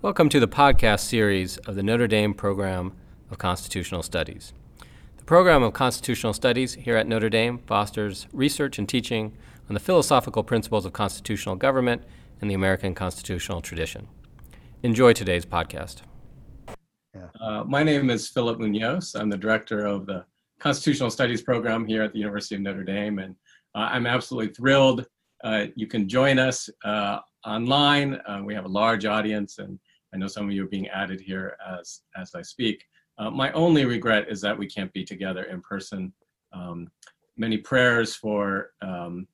Welcome to the podcast series of the Notre Dame Program of Constitutional Studies. The program of Constitutional Studies here at Notre Dame fosters research and teaching on the philosophical principles of constitutional government and the American constitutional tradition. Enjoy today's podcast. Uh, my name is Philip Munoz. I'm the director of the Constitutional Studies program here at the University of Notre Dame, and uh, I'm absolutely thrilled. Uh, you can join us uh, online. Uh, we have a large audience, and I know some of you are being added here as, as I speak. Uh, my only regret is that we can't be together in person. Um, many prayers for um,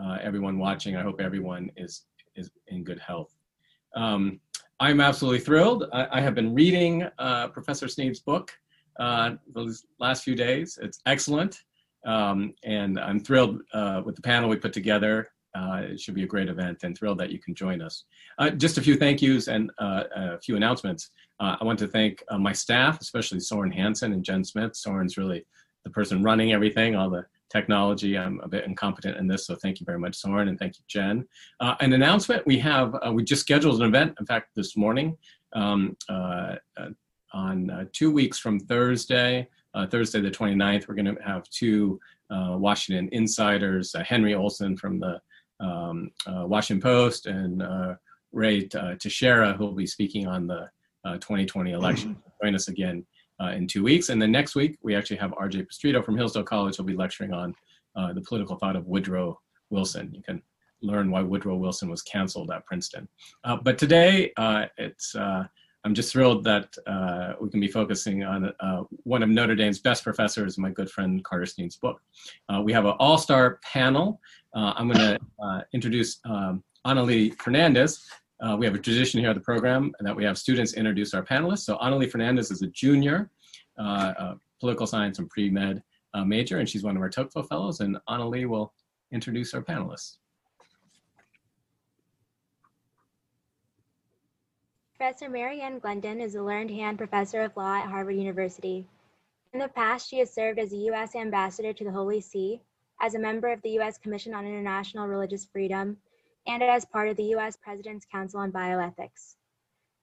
uh, everyone watching. I hope everyone is, is in good health. Um, I'm absolutely thrilled. I, I have been reading uh, Professor Snead's book uh, the last few days. It's excellent. Um, and I'm thrilled uh, with the panel we put together. Uh, it should be a great event and thrilled that you can join us. Uh, just a few thank yous and uh, a few announcements. Uh, I want to thank uh, my staff, especially Soren Hansen and Jen Smith. Soren's really the person running everything, all the technology. I'm a bit incompetent in this, so thank you very much, Soren, and thank you, Jen. Uh, an announcement, we have, we just scheduled an event, in fact, this morning, um, on two weeks from Thursday, Thursday the 29th, we're gonna have two Washington insiders, Henry Olson from the um, uh, Washington Post and uh, Ray uh, Teixeira, who will be speaking on the 2020 election. Join us again in two weeks. And then next week, we actually have RJ Pestritto from Hillsdale College. He'll be lecturing on the political thought of Woodrow Wilson. You can learn why Woodrow Wilson was canceled at Princeton. Uh, but today, uh, it's uh, I'm just thrilled that we can be focusing on one of Notre Dame's best professors, my good friend Carter Snead's book. we have an all-star panel. Uh, I'm going to uh, introduce um, Annalie Fernandez. Uh, we have a tradition here at the program that we have students introduce our panelists. So Annalie Fernandez is a junior, political science and pre-med major, and she's one of our Tocqueville fellows. And Annalie will introduce our panelists. Professor Marianne Ann Glendon is a Learned Hand professor of law at Harvard University. In the past, she has served as a U.S. ambassador to the Holy See, as a member of the U.S. Commission on International Religious Freedom, and as part of the U.S. President's Council on Bioethics.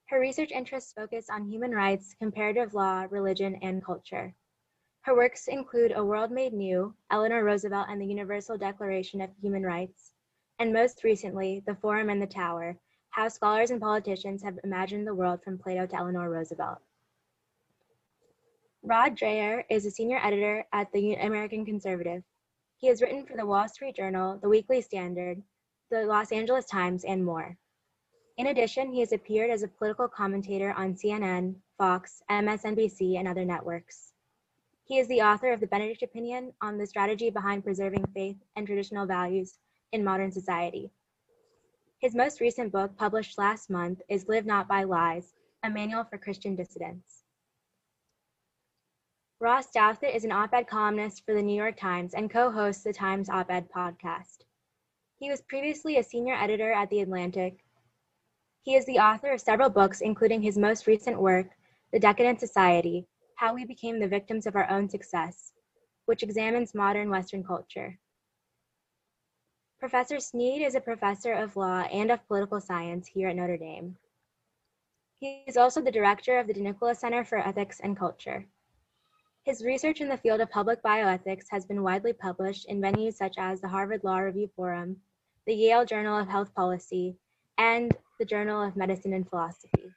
Her research interests focus on human rights, comparative law, religion, and culture. Her works include A World Made New, Eleanor Roosevelt and the Universal Declaration of Human Rights, and most recently, The Forum and the Tower, How Scholars and Politicians Have Imagined the World from Plato to Eleanor Roosevelt. Rod Dreher is a senior editor at the American Conservative. He has written for the Wall Street Journal, the Weekly Standard, the Los Angeles Times, and more. In addition, he has appeared as a political commentator on CNN, Fox, MSNBC, and other networks. He is the author of the Benedict Option on the strategy behind preserving faith and traditional values in modern society. His most recent book, published last month, is Live Not by Lies, a manual for Christian dissidents. Ross Douthat is an op-ed columnist for the New York Times and co-hosts the Times Op-Ed podcast. He was previously a senior editor at The Atlantic. He is the author of several books, including his most recent work, The Decadent Society, How We Became the Victims of Our Own Success, which examines modern Western culture. Professor Snead is a professor of law and of political science here at Notre Dame. He is also the director of the DeNicola Center for Ethics and Culture. His research in the field of public bioethics has been widely published in venues such as the Harvard Law Review Forum, the Yale Journal of Health Policy, and the Journal of Medicine and Philosophy.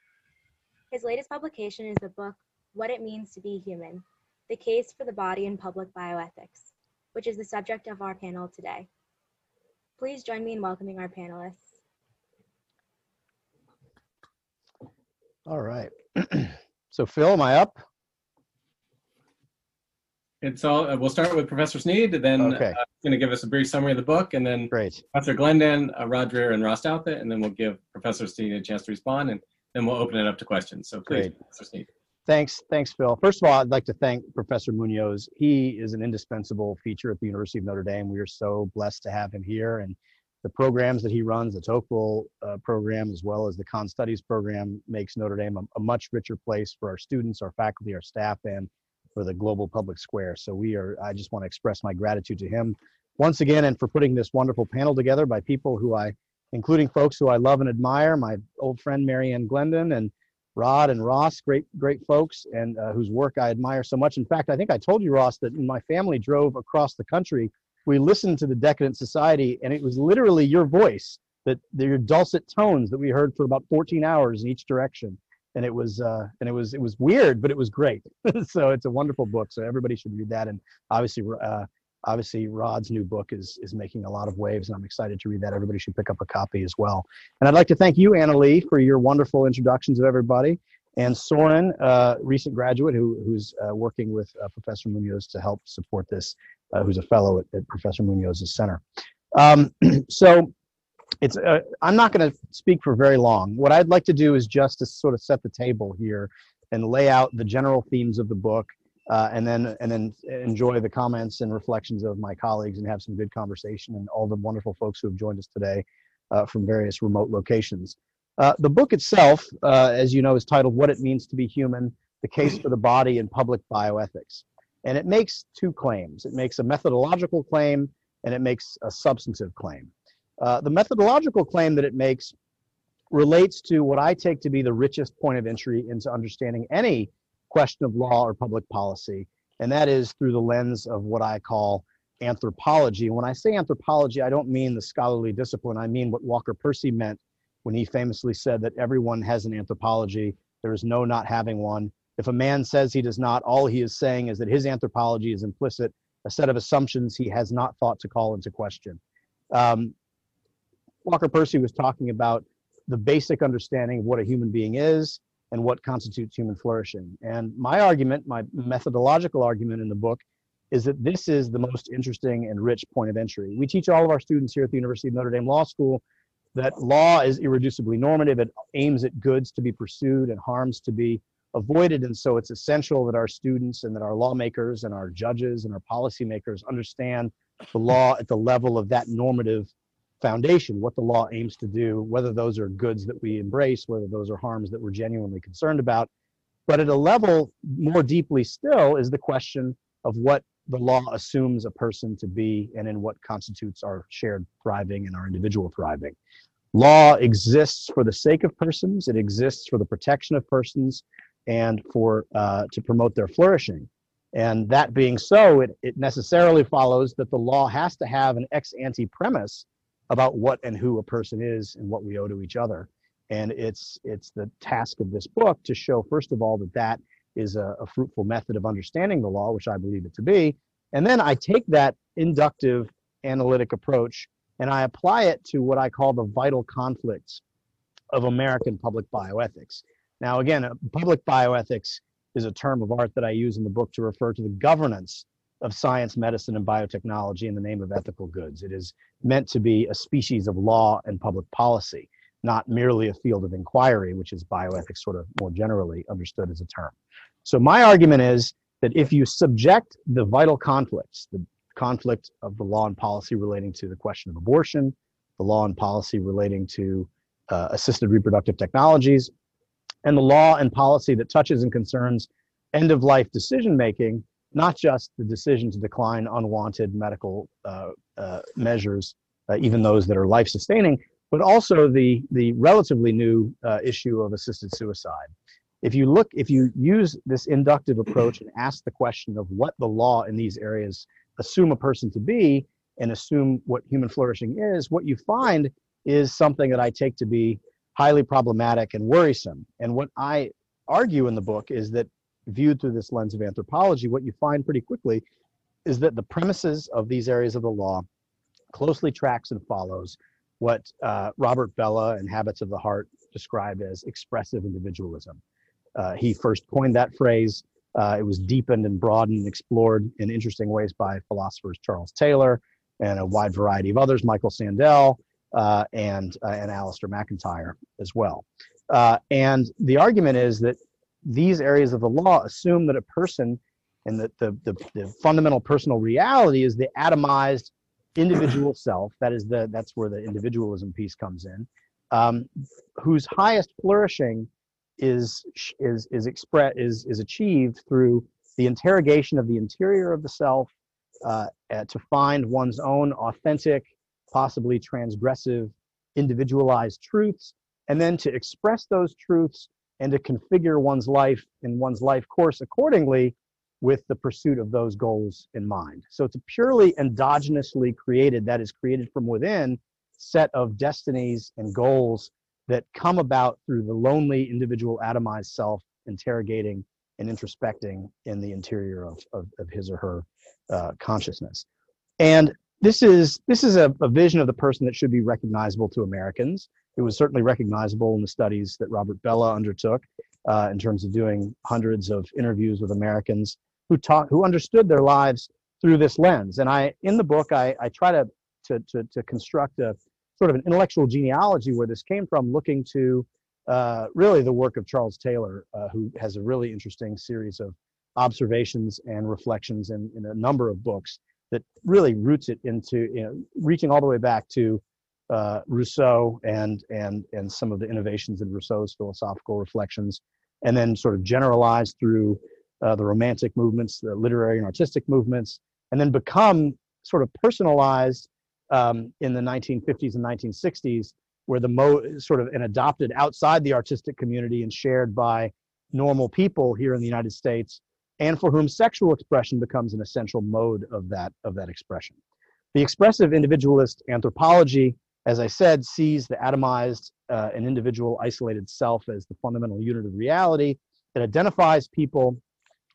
His latest publication is the book, What It Means to Be Human, The Case for the Body in Public Bioethics, which is the subject of our panel today. Please join me in welcoming our panelists. All right. so Phil, am I up? It's all, uh, we'll start with Professor Snead, then Okay. uh, going to give us a brief summary of the book, and then Great. Professor Glendon, uh, Rod Dreher, and Ross Douthat, and then we'll give Professor Snead a chance to respond, and then we'll open it up to questions. So please, Great. Professor Snead. Thanks, thanks, Phil. First of all, I'd like to thank Professor Munoz. He is an indispensable feature at the University of Notre Dame. We are so blessed to have him here, and the programs that he runs, the Tocqueville uh, program, as well as the Con Studies program, makes Notre Dame a, a much richer place for our students, our faculty, our staff, and for the global public square. So we are, I just want to express my gratitude to him once again and for putting this wonderful panel together by people who I including folks who I love and admire, my old friend Mary Ann Glendon and Rod and Ross, great, great folks, and uh, whose work I admire so much. In fact, I think I told you, Ross, that my family drove across the country. We listened to the Decadent Society, and it was literally your voice, that your dulcet tones that we heard for about 14 hours in each direction. And it was, uh, and it was, it was weird, but it was great. so it's a wonderful book. So everybody should read that. And obviously, uh, obviously Rod's new book is is making a lot of waves, and I'm excited to read that. Everybody should pick up a copy as well. And I'd like to thank you, Anna Lee, for your wonderful introductions of everybody, and Soren, uh, recent graduate who who's uh, working with uh, Professor Munoz to help support this, uh, who's a fellow at, at Professor Munoz's center. Um, so. It's. Uh, I'm not going to speak for very long. What I'd like to do is just to sort of set the table here and lay out the general themes of the book uh, and then and then enjoy the comments and reflections of my colleagues and have some good conversation and all the wonderful folks who have joined us today uh, from various remote locations. Uh, the book itself, uh, as you know, is titled "What It Means to Be Human: The Case for the Body in Public Bioethics," and it makes two claims. It makes a methodological claim and it makes a substantive claim. Uh, the methodological claim that it makes relates to what I take to be the richest point of entry into understanding any question of law or public policy, and that is through the lens of what I call anthropology. When I say anthropology, I don't mean the scholarly discipline, I mean what Walker Percy meant when he famously said that everyone has an anthropology, there is no not having one. If a man says he does not, all he is saying is that his anthropology is implicit, a set of assumptions he has not thought to call into question. Um, Walker Percy was talking about the basic understanding of what a human being is, and what constitutes human flourishing. And my argument, my methodological argument in the book, is that this is the most interesting and rich point of entry. We teach all of our students here at the University of Notre Dame Law School that law is irreducibly normative. It aims at goods to be pursued and harms to be avoided. And so it's essential that our students and that our lawmakers and our judges and our policymakers understand the law at the level of that normative foundation, what the law aims to do, whether those are goods that we embrace, whether those are harms that we're genuinely concerned about. But at a level more deeply still is the question of what the law assumes a person to be and in what constitutes our shared thriving and our individual thriving. Law exists for the sake of persons, it exists for the protection of persons and for uh, to promote their flourishing. And that being so, it, it necessarily follows that the law has to have an ex ante premise about what and who a person is and what we owe to each other. And it's it's the task of this book to show, first of all, that that is a, a fruitful method of understanding the law, which I believe it to be. And then I take that inductive analytic approach and I apply it to what I call the vital conflicts of American public bioethics. Now, again, uh, public bioethics is a term of art that I use in the book to refer to the governance of science, medicine, and biotechnology in the name of ethical goods. It is meant to be a species of law and public policy, not merely a field of inquiry, which is bioethics sort of more generally understood as a term. So my argument is that if you subject the vital conflicts, the conflict of the law and policy relating to the question of abortion, the law and policy relating to uh, assisted reproductive technologies, and the law and policy that touches and concerns end of life decision making not just the decision to decline unwanted medical uh, uh, measures, uh, even those that are life sustaining, but also the, the relatively new uh, issue of assisted suicide. If you look, if you use this inductive approach and ask the question of what the law in these areas assume a person to be and assume what human flourishing is, what you find is something that I take to be highly problematic and worrisome. And what I argue in the book is that viewed through this lens of anthropology, what you find pretty quickly is that the premises of these areas of the law closely tracks and follows what uh, Robert Bellah and Habits of the Heart described as expressive individualism. Uh, he first coined that phrase. Uh, it was deepened and broadened and explored in interesting ways by philosophers Charles Taylor and a wide variety of others, Michael Sandel uh, and uh, and Alasdair MacIntyre as well. Uh, and the argument is that these areas of the law assume that a person and that the, the, the fundamental personal reality is the atomized individual self that is the that's where the individualism piece comes in um, whose highest flourishing is is is express is is achieved through the interrogation of the interior of the self uh, to find one's own authentic possibly transgressive individualized truths, and then to express those truths and to configure one's life and one's life course accordingly with the pursuit of those goals in mind. So it's a purely endogenously created, that is created from within, set of destinies and goals that come about through the lonely individual atomized self interrogating and introspecting in the interior of, of, of his or her uh, consciousness. And this is this is a, a vision of the person that should be recognizable to Americans. It was certainly recognizable in the studies that Robert Bellah undertook uh, in terms of doing hundreds of interviews with Americans who taught who understood their lives through this lens. And I in the book I, I try to, to to to construct a sort of an intellectual genealogy where this came from, looking to uh, really the work of Charles Taylor, uh, who has a really interesting series of observations and reflections in, in a number of books that really roots it into you know, reaching all the way back to uh, Rousseau and and and some of the innovations in Rousseau's philosophical reflections, and then sort of generalized through uh, the romantic movements, the literary and artistic movements, and then become sort of personalized um, in the 1950s and 1960s, where the mo sort of and adopted outside the artistic community and shared by normal people here in the United States, and for whom sexual expression becomes an essential mode of that of that expression. The expressive individualist anthropology, as I said, sees the atomized uh, an individual isolated self as the fundamental unit of reality It identifies people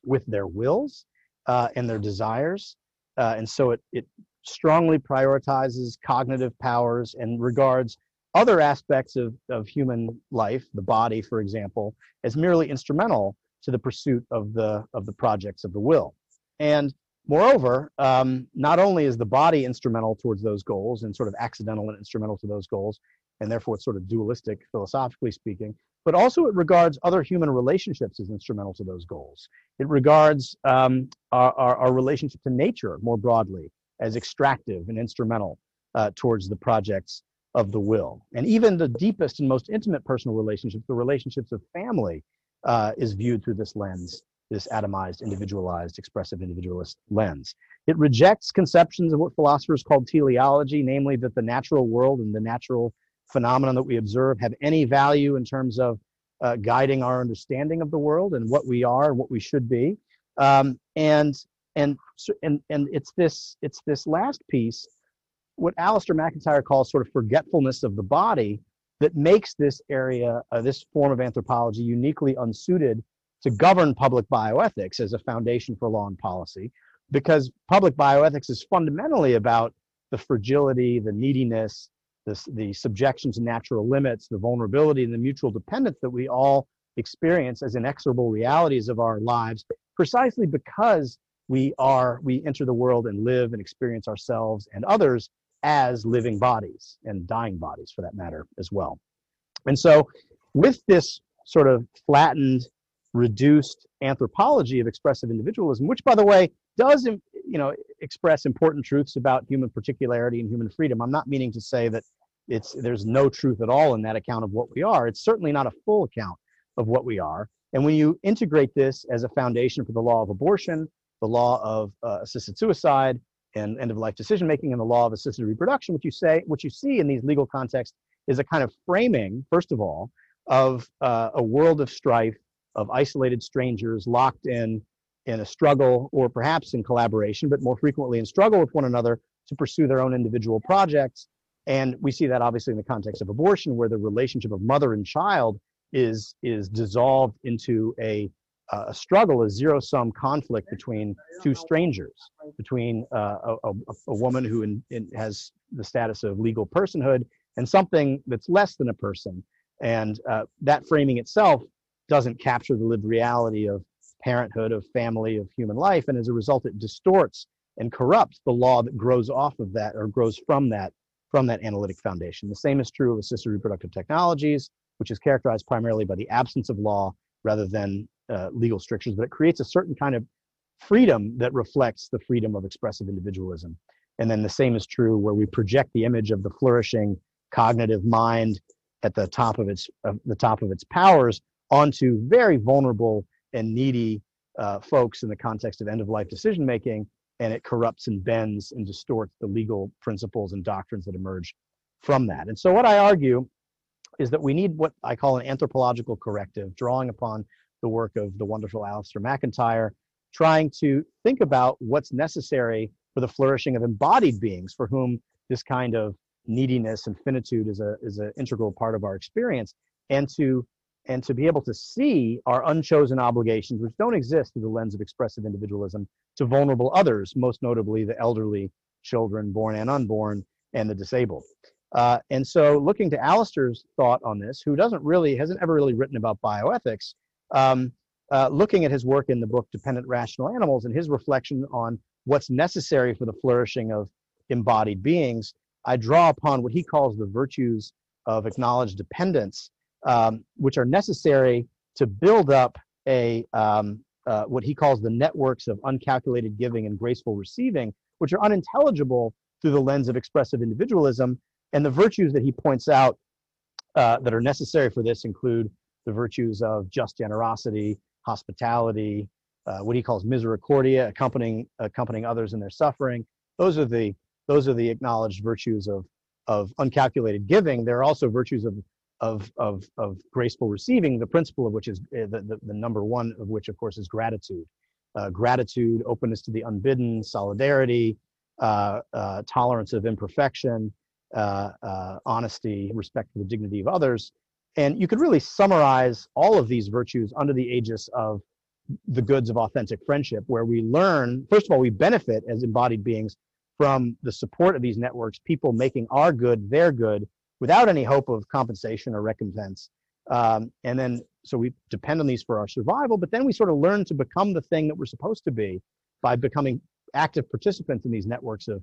with their wills uh, and their desires. Uh, and so it, it strongly prioritizes cognitive powers and regards other aspects of, of human life, the body, for example, as merely instrumental to the pursuit of the of the projects of the will. And moreover, um, not only is the body instrumental towards those goals and sort of accidental and instrumental to those goals, and therefore it's sort of dualistic philosophically speaking, but also it regards other human relationships as instrumental to those goals. It regards um, our, our, our, relationship to nature more broadly as extractive and instrumental uh, towards the projects of the will. And even the deepest and most intimate personal relationships, the relationships of family, uh, is viewed through this lens, this atomized, individualized, expressive individualist lens. It rejects conceptions of what philosophers call teleology, namely that the natural world and the natural phenomenon that we observe have any value in terms of uh, guiding our understanding of the world and what we are and what we should be. Um, and and and and it's this it's this last piece, what Alasdair MacIntyre calls sort of forgetfulness of the body, that makes this area, uh, this form of anthropology, uniquely unsuited to govern public bioethics as a foundation for law and policy, because public bioethics is fundamentally about the fragility, the neediness, the, the subjection to natural limits, the vulnerability, and the mutual dependence that we all experience as inexorable realities of our lives, precisely because we are we enter the world and live and experience ourselves and others as living bodies and dying bodies for that matter as well. And so with this sort of flattened, reduced anthropology of expressive individualism, which by the way does you know express important truths about human particularity and human freedom. I'm not meaning to say that it's there's no truth at all in that account of what we are. It's certainly not a full account of what we are. And when you integrate this as a foundation for the law of abortion, the law of uh, assisted suicide, and end of life decision making and the law of assisted reproduction, what you say, what you see in these legal contexts is a kind of framing, first of all, of uh, a world of strife, of isolated strangers locked in in a struggle or perhaps in collaboration, but more frequently in struggle with one another to pursue their own individual projects. And we see that obviously in the context of abortion, where the relationship of mother and child is is dissolved into a a struggle, a zero sum conflict between two strangers, between uh, a, a, a, woman who in, in has the status of legal personhood and something that's less than a person. And uh, that framing itself doesn't capture the lived reality of parenthood, of family, of human life. And as a result, it distorts and corrupts the law that grows off of that or grows from that from that analytic foundation. The same is true of assisted reproductive technologies, which is characterized primarily by the absence of law rather than uh, legal strictures, but it creates a certain kind of freedom that reflects the freedom of expressive individualism. And then the same is true where we project the image of the flourishing cognitive mind at the top of its the top of its powers onto very vulnerable and needy uh, folks in the context of end of life decision making, and it corrupts and bends and distorts the legal principles and doctrines that emerge from that. And so what I argue is that we need what I call an anthropological corrective, drawing upon the work of the wonderful Alasdair MacIntyre, trying to think about what's necessary for the flourishing of embodied beings for whom this kind of neediness and finitude is a is an integral part of our experience and to and to be able to see our unchosen obligations which don't exist through the lens of expressive individualism to vulnerable others most notably the elderly children born and unborn and the disabled. Uh, and so looking to Alasdair's thought on this who doesn't really hasn't ever really written about bioethics um, uh, looking at his work in the book dependent rational animals and his reflection on what's necessary for the flourishing of embodied beings I draw upon what he calls the virtues of acknowledged dependence, um, which are necessary to build up a um, uh, what he calls the networks of uncalculated giving and graceful receiving, which are unintelligible through the lens of expressive individualism. And the virtues that he points out uh, that are necessary for this include the virtues of just generosity, hospitality, uh, what he calls misericordia, accompanying accompanying others in their suffering. Those are the those are the acknowledged virtues of of uncalculated giving. There are also virtues of of of, of graceful receiving. The principle of which is uh, the, the, the number one of which, of course, is gratitude. Uh, gratitude, openness to the unbidden, solidarity, uh, uh, tolerance of imperfection, uh, uh, honesty, respect for the dignity of others. And you could really summarize all of these virtues under the aegis of the goods of authentic friendship, where we learn, first of all, we benefit as embodied beings from the support of these networks, people making our good their good without any hope of compensation or recompense. Um, and then, so we depend on these for our survival, but then we sort of learn to become the thing that we're supposed to be by becoming active participants in these networks of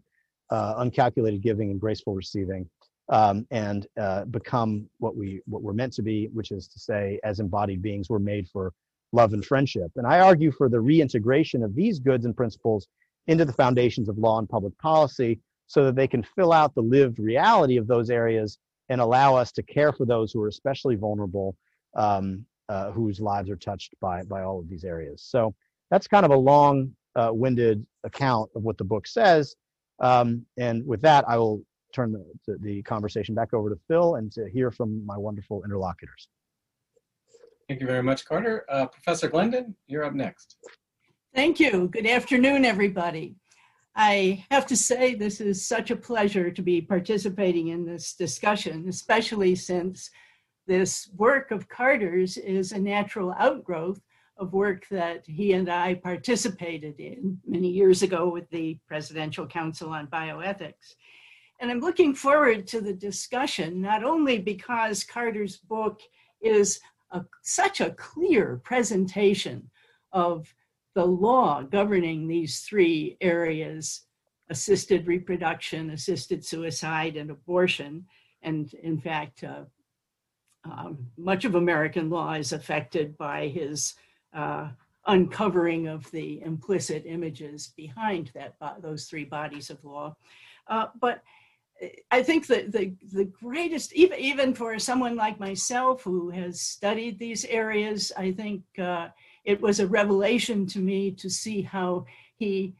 uh, uncalculated giving and graceful receiving. Um, and uh, become what we what we're meant to be, which is to say, as embodied beings, we're made for love and friendship. And I argue for the reintegration of these goods and principles into the foundations of law and public policy so that they can fill out the lived reality of those areas and allow us to care for those who are especially vulnerable, um, uh, whose lives are touched by, by all of these areas. So that's kind of a long uh, winded account of what the book says. Um, and with that, I will turn the, the conversation back over to Phil and to hear from my wonderful interlocutors. Thank you very much, Carter. Uh, Professor Glendon, you're up next. Thank you. Good afternoon, everybody. I have to say, this is such a pleasure to be participating in this discussion, especially since this work of Carter's is a natural outgrowth of work that he and I participated in many years ago with the Presidential Council on Bioethics. And I'm looking forward to the discussion, not only because Carter's book is a, such a clear presentation of the law governing these three areas assisted reproduction, assisted suicide, and abortion. And in fact, uh, um, much of American law is affected by his uh, uncovering of the implicit images behind that those three bodies of law. Uh, but I think that the, the greatest, even, even for someone like myself who has studied these areas, I think uh, it was a revelation to me to see how he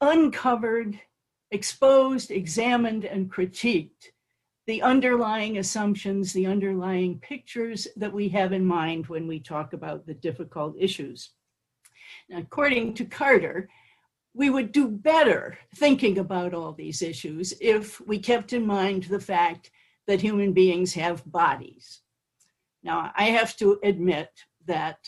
uncovered, exposed, examined, and critiqued the underlying assumptions, the underlying pictures that we have in mind when we talk about the difficult issues. Now, according to Carter, we would do better thinking about all these issues if we kept in mind the fact that human beings have bodies. Now, I have to admit that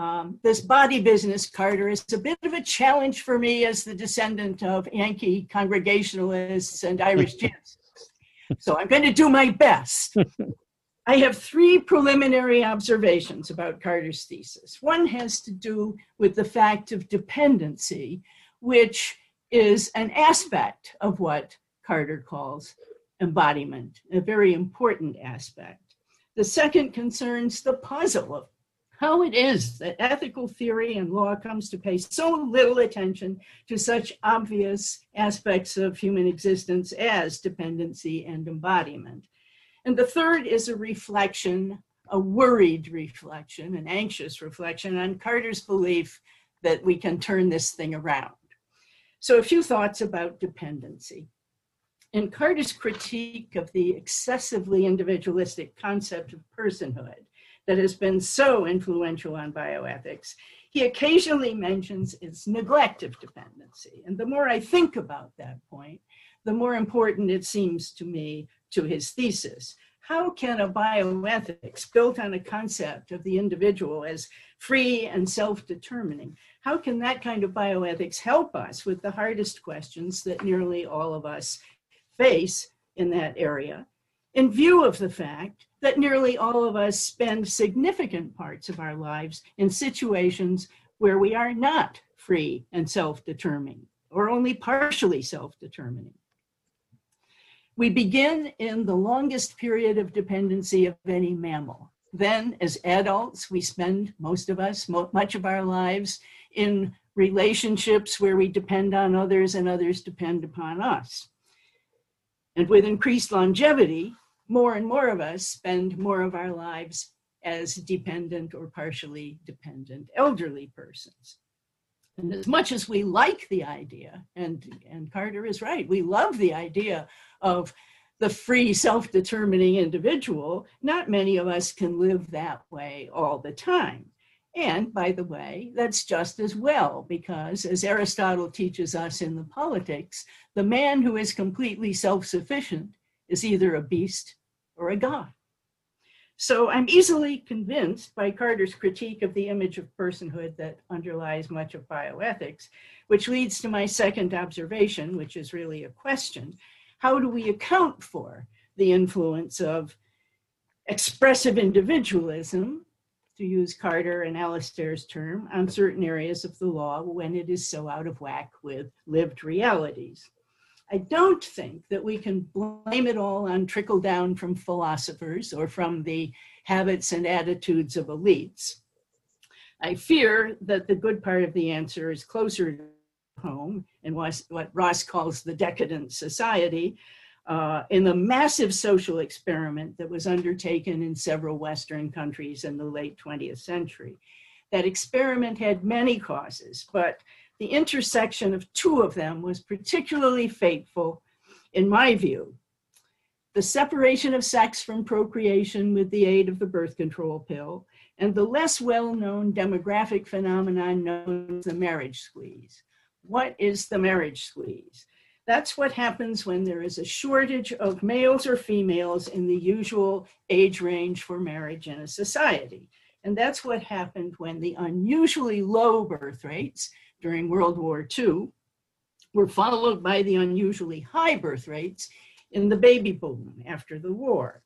um, this body business, Carter, is a bit of a challenge for me as the descendant of Yankee Congregationalists and Irish Gypsies. So I'm going to do my best. I have three preliminary observations about Carter's thesis. One has to do with the fact of dependency, which is an aspect of what Carter calls embodiment, a very important aspect. The second concerns the puzzle of how it is that ethical theory and law comes to pay so little attention to such obvious aspects of human existence as dependency and embodiment. And the third is a reflection, a worried reflection, an anxious reflection on Carter's belief that we can turn this thing around. So, a few thoughts about dependency. In Carter's critique of the excessively individualistic concept of personhood that has been so influential on bioethics, he occasionally mentions its neglect of dependency. And the more I think about that point, the more important it seems to me to his thesis. How can a bioethics built on a concept of the individual as free and self-determining, how can that kind of bioethics help us with the hardest questions that nearly all of us face in that area, in view of the fact that nearly all of us spend significant parts of our lives in situations where we are not free and self-determining or only partially self-determining. We begin in the longest period of dependency of any mammal. Then as adults, we spend, most of us, much of our lives in relationships where we depend on others and others depend upon us. And with increased longevity, more and more of us spend more of our lives as dependent or partially dependent elderly persons. And as much as we like the idea, and, and Carter is right, we love the idea of the free self-determining individual, not many of us can live that way all the time. And by the way, that's just as well, because as Aristotle teaches us in the politics, the man who is completely self-sufficient is either a beast or a god. So I'm easily convinced by Carter's critique of the image of personhood that underlies much of bioethics, which leads to my second observation, which is really a question. How do we account for the influence of expressive individualism to use Carter and Alasdair's term, on certain areas of the law when it is so out of whack with lived realities. I don't think that we can blame it all on trickle down from philosophers or from the habits and attitudes of elites. I fear that the good part of the answer is closer to home and what Ross calls the decadent society, uh, in the massive social experiment that was undertaken in several Western countries in the late 20th century. That experiment had many causes, but the intersection of two of them was particularly fateful, in my view. The separation of sex from procreation with the aid of the birth control pill, and the less well-known demographic phenomenon known as the marriage squeeze. What is the marriage squeeze? That's what happens when there is a shortage of males or females in the usual age range for marriage in a society. And that's what happened when the unusually low birth rates during World War II were followed by the unusually high birth rates in the baby boom after the war.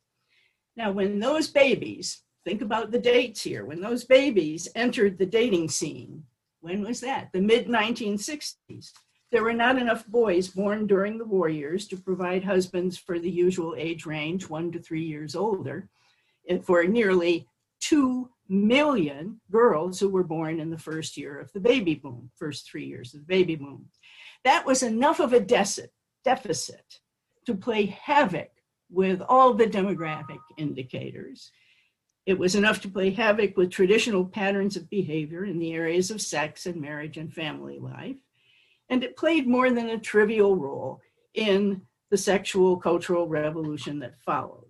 Now, when those babies, think about the dates here, when those babies entered the dating scene, when was that? The mid 1960s there were not enough boys born during the war years to provide husbands for the usual age range, one to three years older, for nearly 2 million girls who were born in the first year of the baby boom, first three years of the baby boom. That was enough of a deficit to play havoc with all the demographic indicators. It was enough to play havoc with traditional patterns of behavior in the areas of sex and marriage and family life and it played more than a trivial role in the sexual cultural revolution that followed.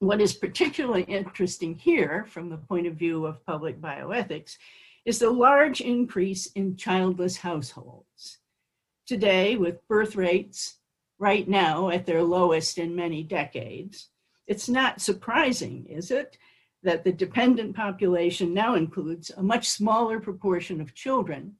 What is particularly interesting here from the point of view of public bioethics is the large increase in childless households. Today, with birth rates right now at their lowest in many decades, it's not surprising, is it, that the dependent population now includes a much smaller proportion of children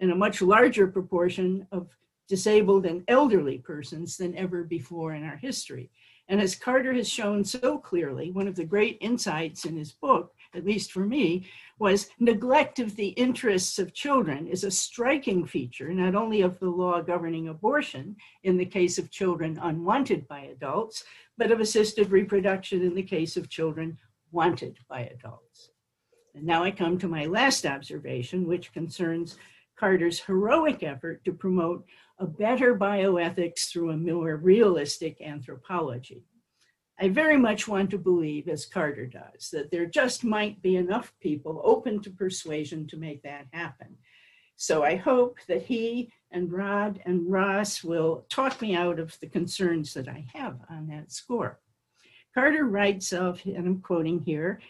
and a much larger proportion of disabled and elderly persons than ever before in our history. And as Carter has shown so clearly, one of the great insights in his book, at least for me, was neglect of the interests of children is a striking feature, not only of the law governing abortion in the case of children unwanted by adults, but of assisted reproduction in the case of children wanted by adults. And now I come to my last observation, which concerns Carter's heroic effort to promote a better bioethics through a more realistic anthropology. I very much want to believe, as Carter does, that there just might be enough people open to persuasion to make that happen. So I hope that he and Rod and Ross will talk me out of the concerns that I have on that score. Carter writes of, and I'm quoting here,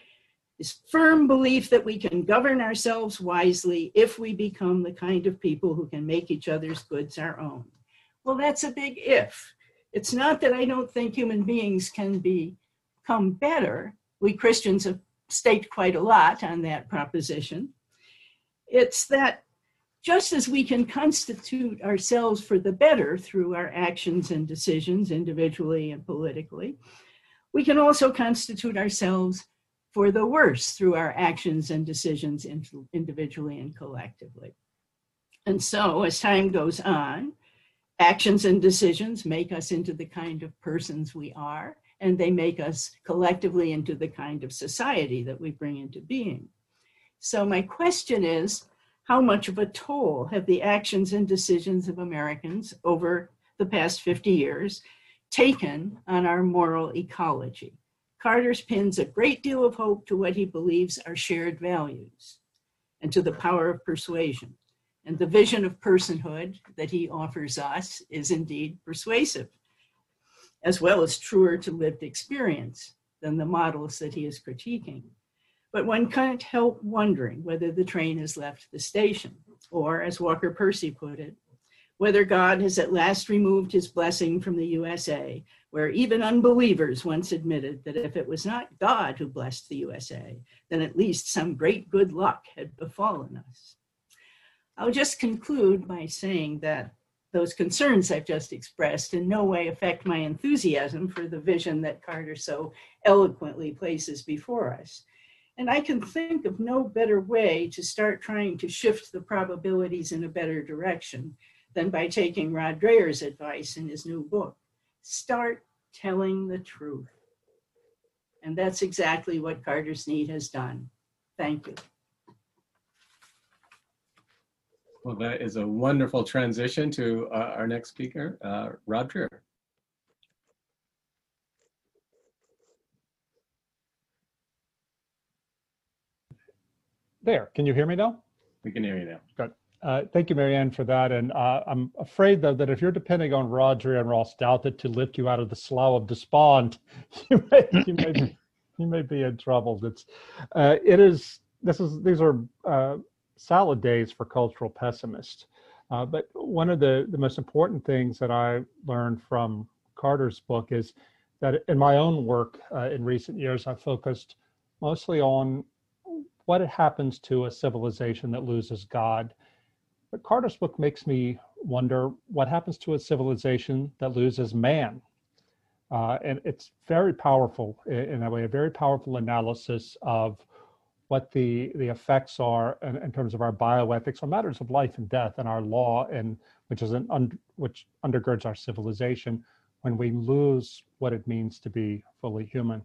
his firm belief that we can govern ourselves wisely if we become the kind of people who can make each other's goods our own. Well, that's a big if. It's not that I don't think human beings can become better. We Christians have staked quite a lot on that proposition. It's that just as we can constitute ourselves for the better through our actions and decisions, individually and politically, we can also constitute ourselves for the worse through our actions and decisions individually and collectively. And so, as time goes on, actions and decisions make us into the kind of persons we are, and they make us collectively into the kind of society that we bring into being. So, my question is how much of a toll have the actions and decisions of Americans over the past 50 years taken on our moral ecology? Carter's pins a great deal of hope to what he believes are shared values and to the power of persuasion. And the vision of personhood that he offers us is indeed persuasive, as well as truer to lived experience than the models that he is critiquing. But one can't help wondering whether the train has left the station, or as Walker Percy put it, whether God has at last removed his blessing from the USA, where even unbelievers once admitted that if it was not God who blessed the USA, then at least some great good luck had befallen us. I'll just conclude by saying that those concerns I've just expressed in no way affect my enthusiasm for the vision that Carter so eloquently places before us. And I can think of no better way to start trying to shift the probabilities in a better direction than by taking Rod Dreher's advice in his new book. Start telling the truth. And that's exactly what Carter Snead has done. Thank you. Well, that is a wonderful transition to uh, our next speaker, uh, Rod Dreher. There, can you hear me now? We can hear you now. Good. Uh, thank you, Mary Ann, for that. And uh, I'm afraid, though, that if you're depending on Roger and Ross Douthat to lift you out of the slough of despond, you may, you may, be, you may be in trouble. It's, uh, it is, this is, these are uh, salad days for cultural pessimists. Uh, but one of the, the most important things that I learned from Carter's book is that in my own work uh, in recent years, I've focused mostly on what happens to a civilization that loses God. Carter's book makes me wonder what happens to a civilization that loses man. Uh, and it's very powerful in that way, a very powerful analysis of what the, the effects are in, in terms of our bioethics on matters of life and death and our law, and which is an un, which undergirds our civilization when we lose what it means to be fully human.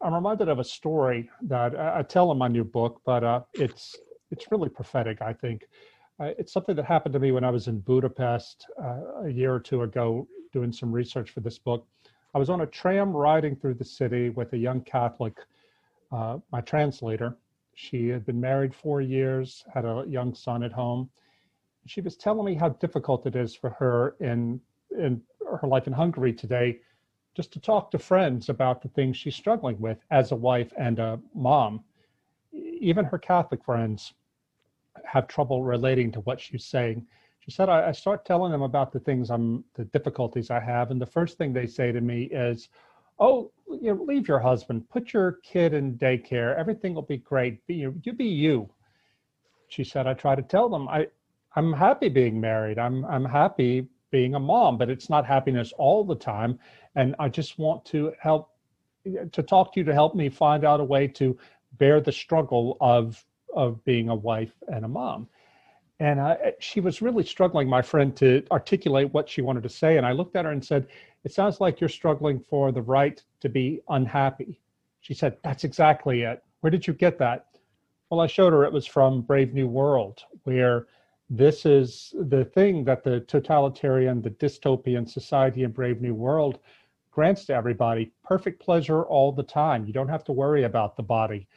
I'm reminded of a story that I, tell in my new book, but uh, it's it's really prophetic. I think it's something that happened to me when I was in Budapest uh, a year or two ago, doing some research for this book. I was on a tram riding through the city with a young Catholic, uh, my translator. She had been married four years, had a young son at home. She was telling me how difficult it is for her in in her life in Hungary today just to talk to friends about the things she's struggling with as a wife and a mom. Even her Catholic friends have trouble relating to what she's saying. She said, I, I, start telling them about the things I'm, the difficulties I have. And the first thing they say to me is, Oh, you know, leave your husband, put your kid in daycare. Everything will be great. Be you, you be you. She said, I try to tell them, I, I'm happy being married. I'm, I'm happy being a mom, but it's not happiness all the time and I just want to help to talk to you to help me find out a way to bear the struggle of of being a wife and a mom. And she was really struggling, my friend, to articulate what she wanted to say. And I looked at her and said, "It sounds like you're struggling for the right to be unhappy." She said, "That's exactly it. Where did you get that?" Well, I showed her it was from Brave New World, where this is the thing that the totalitarian, the dystopian society in Brave New World grants to everybody perfect pleasure all the time. You don't have to worry about the body.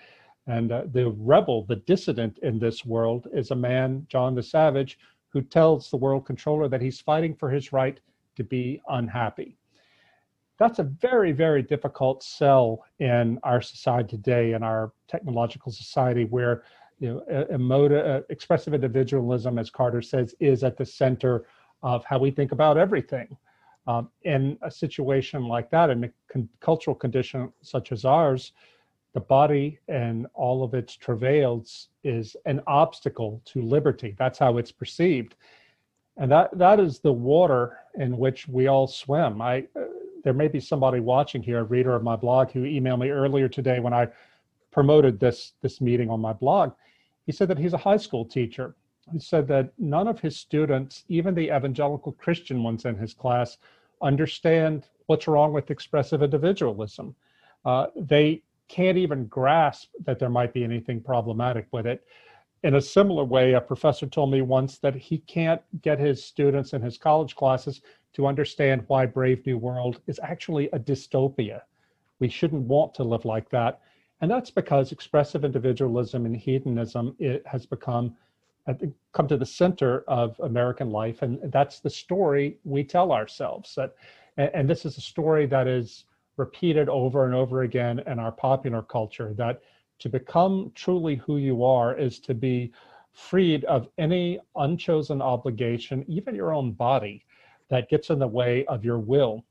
And uh, the rebel, the dissident in this world, is a man, John the Savage, who tells the world controller that he's fighting for his right to be unhappy. That's a very, very difficult sell in our society today, in our technological society, where you know, emotive, uh, expressive individualism, as Carter says, is at the center of how we think about everything. Um, in a situation like that, in a con- cultural condition such as ours, the body and all of its travails is an obstacle to liberty. That's how it's perceived. And that, that is the water in which we all swim. I, uh, there may be somebody watching here, a reader of my blog, who emailed me earlier today when I promoted this, this meeting on my blog. He said that he's a high school teacher. He said that none of his students, even the evangelical Christian ones in his class, understand what's wrong with expressive individualism. Uh, they can't even grasp that there might be anything problematic with it. In a similar way, a professor told me once that he can't get his students in his college classes to understand why Brave New World is actually a dystopia. We shouldn't want to live like that. And that's because expressive individualism and hedonism it has become come to the center of American life, and that's the story we tell ourselves. That, and this is a story that is repeated over and over again in our popular culture that to become truly who you are is to be freed of any unchosen obligation, even your own body, that gets in the way of your will.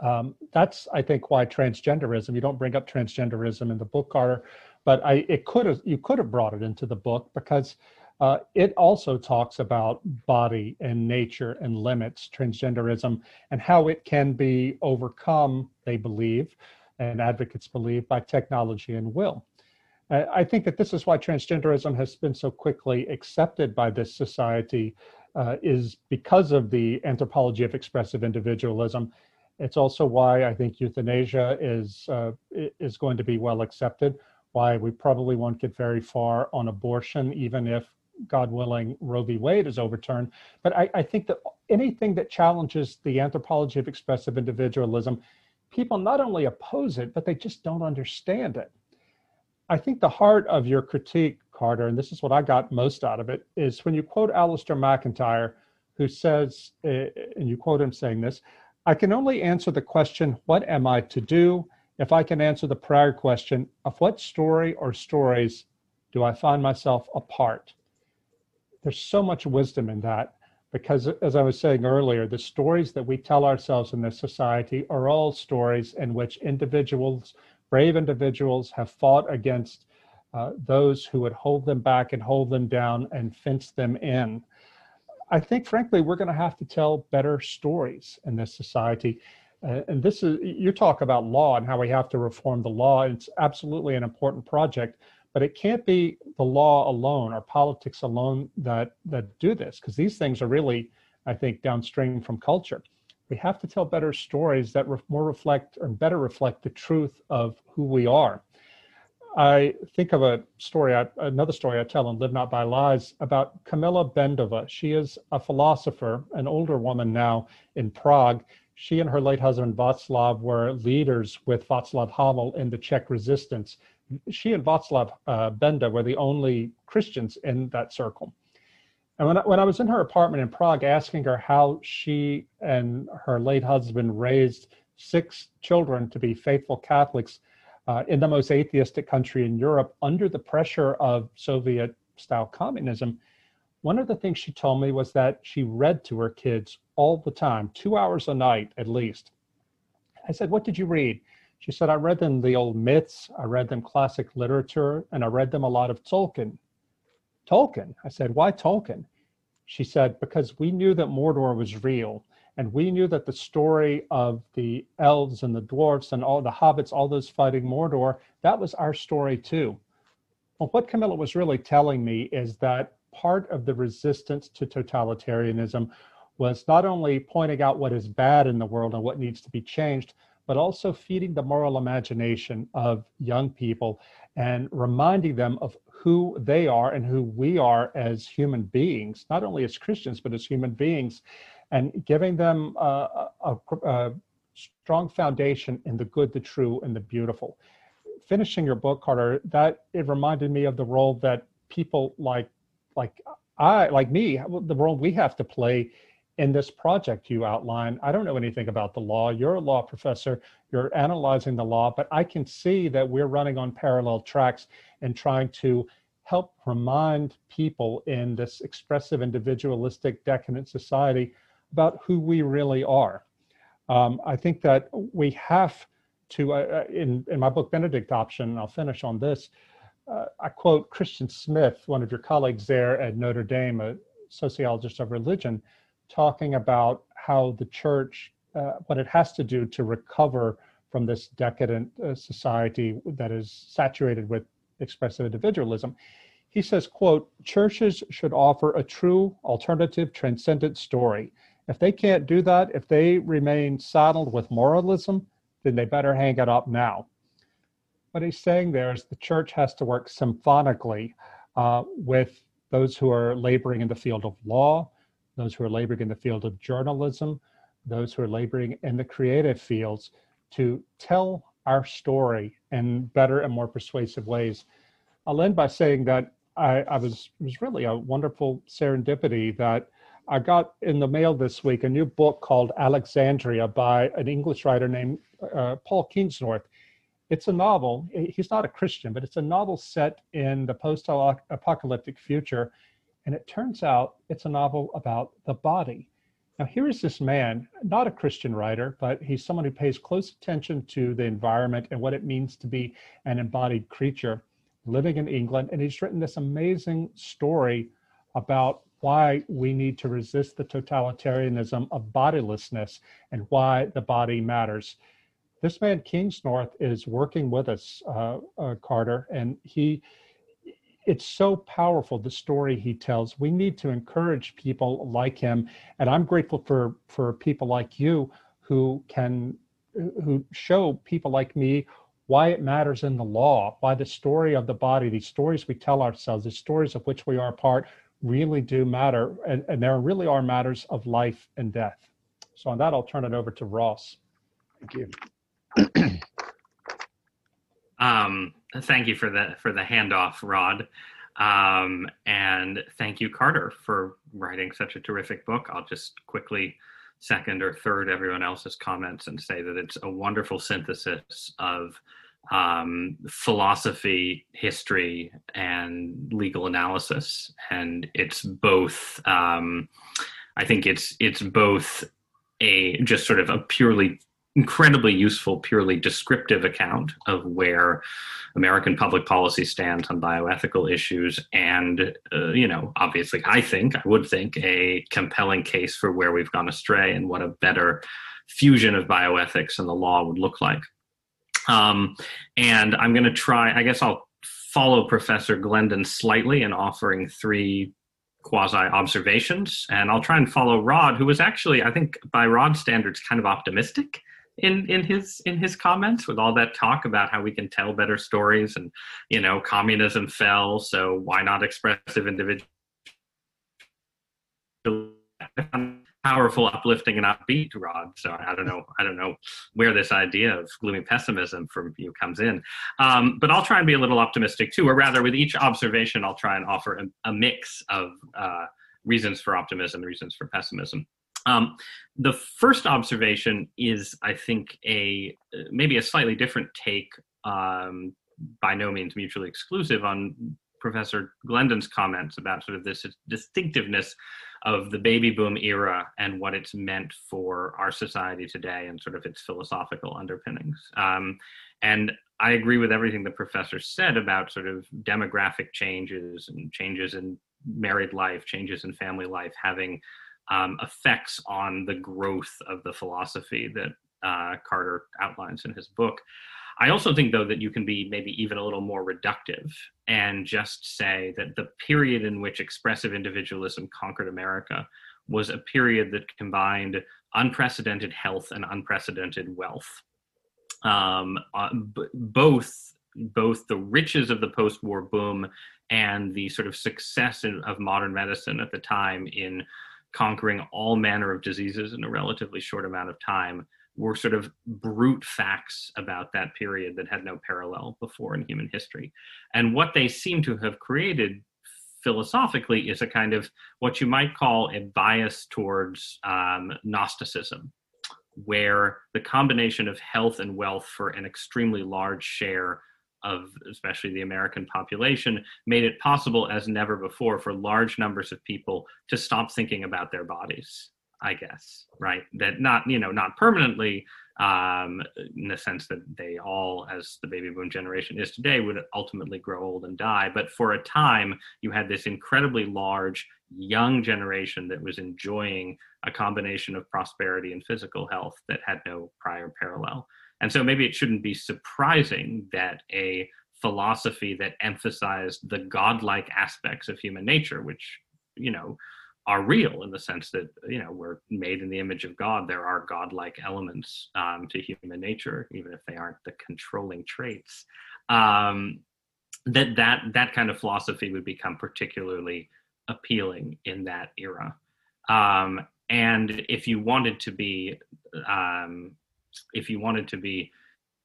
Um, that's, I think, why transgenderism. You don't bring up transgenderism in the book, Carter, but I it could have you could have brought it into the book because uh, it also talks about body and nature and limits, transgenderism, and how it can be overcome, they believe, and advocates believe, by technology and will. I think that this is why transgenderism has been so quickly accepted by this society, uh, is because of the anthropology of expressive individualism. It's also why I think euthanasia is uh, is going to be well accepted. Why we probably won't get very far on abortion, even if God willing, Roe v. Wade is overturned. But I, I, think that anything that challenges the anthropology of expressive individualism, people not only oppose it, but they just don't understand it. I think the heart of your critique, Carter, and this is what I got most out of it, is when you quote Alasdair MacIntyre, who says, uh, and you quote him saying this, I can only answer the question, What am I to do? if I can answer the prior question, Of what story or stories do I find myself a part? There's so much wisdom in that because as i was saying earlier the stories that we tell ourselves in this society are all stories in which individuals brave individuals have fought against uh, those who would hold them back and hold them down and fence them in. I think frankly we're going to have to tell better stories in this society. Uh, and this is you talk about law and how we have to reform the law. It's absolutely an important project but it can't be the law alone or politics alone that that do this because these things are really i think downstream from culture. We have to tell better stories that re- more reflect or better reflect the truth of who we are. I think of a story another story i tell in live not by lies about Kamila Bendová. She is a philosopher an older woman now in prague she and her late husband Václav were leaders with Václav Havel in the Czech resistance she and Václav uh, Benda were the only Christians in that circle. And when I, when I was in her apartment in Prague asking her how she and her late husband raised six children to be faithful Catholics uh, in the most atheistic country in Europe under the pressure of Soviet style communism, one of the things she told me was that she read to her kids all the time, two hours a night at least. I said, What did you read? She said, I read them the old myths, I read them classic literature, and I read them a lot of Tolkien. Tolkien? I said, why Tolkien? She said, because we knew that Mordor was real, and we knew that the story of the elves and the dwarfs and all the hobbits, all those fighting Mordor, that was our story too. Well, what Kamila was really telling me is that part of the resistance to totalitarianism was not only pointing out what is bad in the world and what needs to be changed, but also feeding the moral imagination of young people and reminding them of who they are and who we are as human beings, not only as Christians, but as human beings, and giving them uh, a, a, a strong foundation in the good, the true, and the beautiful. finishing your book, Carter, that it reminded me of the role that people like like I like me, the role we have to play in this project you outline. I don't know anything about the law. You're a law professor. You're analyzing the law, but I can see that we're running on parallel tracks and trying to help remind people in this expressive, individualistic, decadent society about who we really are. Um, I think that we have to, uh, uh, in, in my book, Benedict Option, I'll finish on this. Uh, I quote Christian Smith, one of your colleagues there at Notre Dame, a sociologist of religion, talking about how the church, uh, what it has to do to recover from this decadent uh, society that is saturated with expressive individualism. He says, quote, churches should offer a true alternative transcendent story. If they can't do that, if they remain saddled with moralism, then they better hang it up now. What he's saying there is the church has to work symphonically uh, with those who are laboring in the field of law, those who are laboring in the field of journalism, those who are laboring in the creative fields to tell our story in better and more persuasive ways. I'll end by saying that I, I was was really a wonderful serendipity that I got in the mail this week a new book called Alexandria by an English writer named uh, Paul Kingsnorth. It's a novel. He's not a Christian, but it's a novel set in the post-apocalyptic future, and it turns out it's a novel about the body. Now, here is this man, not a Christian writer, but he's someone who pays close attention to the environment and what it means to be an embodied creature living in England. And he's written this amazing story about why we need to resist the totalitarianism of bodilessness and why the body matters. This man, Kingsnorth, is working with us, uh, uh, Carter, and he it's so powerful the story he tells. We need to encourage people like him and i'm grateful for for people like you who can who show people like me why it matters in the law why the story of the body these stories we tell ourselves the stories of which we are a part really do matter and, and there really are matters of life and death. So on that i'll turn it over to ross. Thank you um, thank you for the for the handoff, Rod, um, and thank you, Carter, for writing such a terrific book. I'll just quickly second or third everyone else's comments and say that it's a wonderful synthesis of um, philosophy, history, and legal analysis, and it's both. Um, I think it's it's both a just sort of a purely incredibly useful, purely descriptive account of where American public policy stands on bioethical issues, and uh, you know, obviously, I think I would think a compelling case for where we've gone astray and what a better fusion of bioethics and the law would look like. Um, and I'm going to try. I guess I'll follow Professor Glendon slightly in offering three quasi observations and i'll try and follow rod who was actually i think by rod standards kind of optimistic in in his in his comments with all that talk about how we can tell better stories and you know communism fell so why not expressive individual powerful uplifting and upbeat rod. So i don't know i don't know where this idea of gloomy pessimism from you comes in. Um, but i'll try and be a little optimistic too or rather with each observation i'll try and offer a, a mix of uh, reasons for optimism reasons for pessimism um, the first observation is, I think, a maybe a slightly different take, um, by no means mutually exclusive, on Professor Glendon's comments about sort of this distinctiveness of the baby boom era and what it's meant for our society today and sort of its philosophical underpinnings. Um, and I agree with everything the professor said about sort of demographic changes and changes in married life, changes in family life having um, effects on the growth of the philosophy that uh, Carter outlines in his book. I also think, though, that you can be maybe even a little more reductive and just say that the period in which expressive individualism conquered America was a period that combined unprecedented health and unprecedented wealth. Um, uh, b- both both the riches of the post-war boom and the sort of success in, of modern medicine at the time in conquering all manner of diseases in a relatively short amount of time were sort of brute facts about that period that had no parallel before in human history. And what they seem to have created philosophically is a kind of what you might call a bias towards um, Gnosticism, where the combination of health and wealth for an extremely large share of especially the American population made it possible as never before for large numbers of people to stop thinking about their bodies I guess, right? That not, you know, not permanently, um, in the sense that they all, as the baby boom generation is today, would ultimately grow old and die. But for a time, you had this incredibly large young generation that was enjoying a combination of prosperity and physical health that had no prior parallel. And so maybe it shouldn't be surprising that a philosophy that emphasized the godlike aspects of human nature, which, you know, are real in the sense that you know we're made in the image of God. There are godlike elements um, to human nature, even if they aren't the controlling traits. Um, that that that kind of philosophy would become particularly appealing in that era. Um, and if you wanted to be, um, if you wanted to be,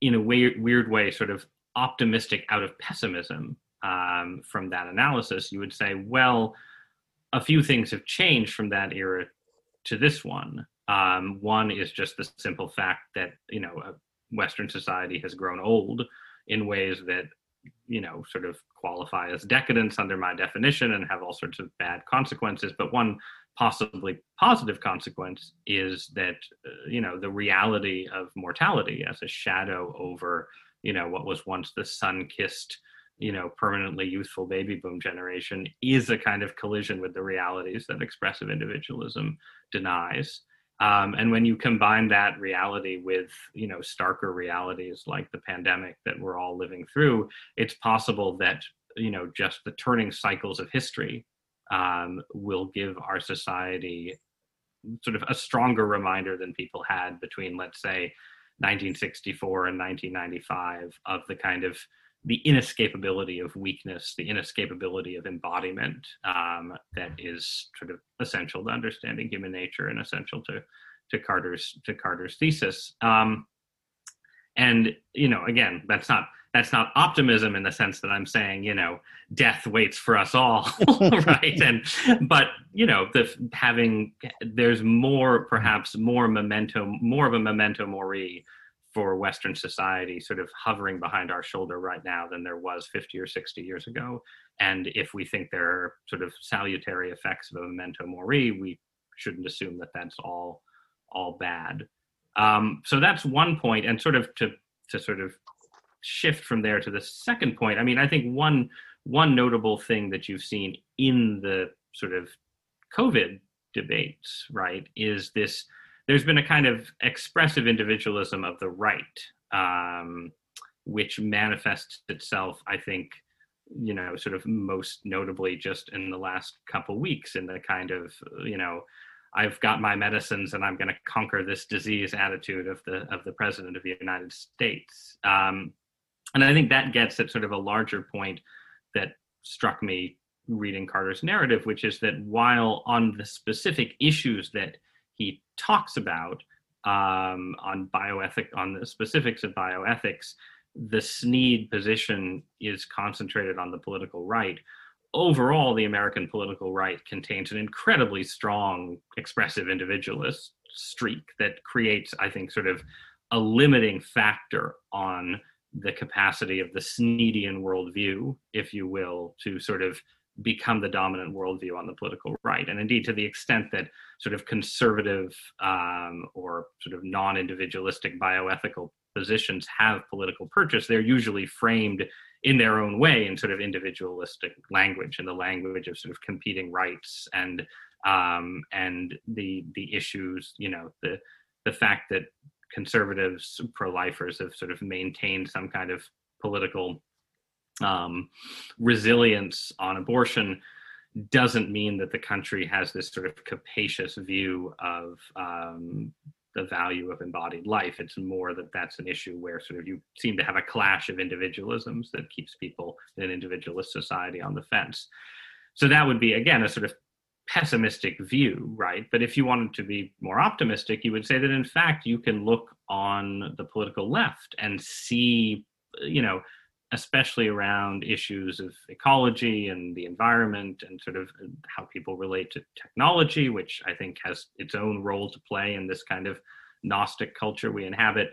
in a weird weird way, sort of optimistic out of pessimism um, from that analysis, you would say, well a few things have changed from that era to this one. Um, one is just the simple fact that you know Western society has grown old in ways that you know sort of qualify as decadence under my definition and have all sorts of bad consequences. But one possibly positive consequence is that uh, you know the reality of mortality as a shadow over you know what was once the sun-kissed you know permanently youthful baby boom generation is a kind of collision with the realities that expressive individualism denies. Um, and when you combine that reality with you know starker realities like the pandemic that we're all living through it's possible that you know just the turning cycles of history um, will give our society sort of a stronger reminder than people had between let's say 1964 and 1995 of the kind of the inescapability of weakness, the inescapability of embodiment um, that is sort of essential to understanding human nature and essential to to Carter's to Carter's thesis. Um, and you know, again, that's not that's not optimism in the sense that I'm saying, you know, death waits for us all, right? And but you know, the having there's more, perhaps more memento, more of a memento mori for Western society sort of hovering behind our shoulder right now than there was 50 or 60 years ago. And if we think there are sort of salutary effects of a memento mori, we shouldn't assume that that's all all bad. Um, so that's one point, and sort of to to sort of shift from there to the second point. I mean, I think one one notable thing that you've seen in the sort of COVID debates, right, is this there's been a kind of expressive individualism of the right, um, which manifests itself, I think, you know, sort of most notably just in the last couple weeks in the kind of, you know, I've got my medicines and I'm going to conquer this disease attitude of the of the president of the United States. Um, and I think that gets at sort of a larger point that struck me reading Carter's narrative, which is that while on the specific issues that he talks about um, on bioethic on the specifics of bioethics, the Snead position is concentrated on the political right. Overall, the American political right contains an incredibly strong expressive individualist streak that creates, I think, sort of a limiting factor on the capacity of the Sneadian worldview, if you will, to sort of become the dominant worldview on the political right. And indeed, to the extent that sort of conservative um, or sort of non individualistic bioethical positions have political purchase, they're usually framed in their own way in sort of individualistic language, in the language of sort of competing rights and um, and the the issues, you know, the the fact that conservatives, pro-lifers have sort of maintained some kind of political um, resilience on abortion doesn't mean that the country has this sort of capacious view of um, the value of embodied life. It's more that that's an issue where sort of you seem to have a clash of individualisms that keeps people in an individualist society on the fence. So that would be again a sort of pessimistic view, right? But if you wanted to be more optimistic, you would say that in fact you can look on the political left and see, you know, especially around issues of ecology and the environment and sort of how people relate to technology, which I think has its own role to play in this kind of Gnostic culture we inhabit.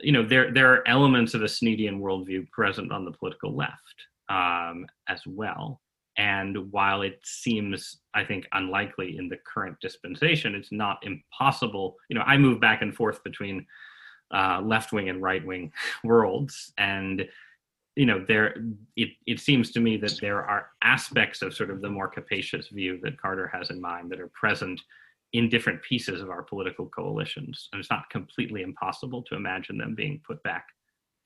You know, there there are elements of a Sneadian worldview present on the political left um, as well. And while it seems, I think, unlikely in the current dispensation, it's not impossible. You know, I move back and forth between uh, left wing and right wing worlds, and you know, there it it seems to me that there are aspects of sort of the more capacious view that Carter has in mind that are present in different pieces of our political coalitions, and it's not completely impossible to imagine them being put back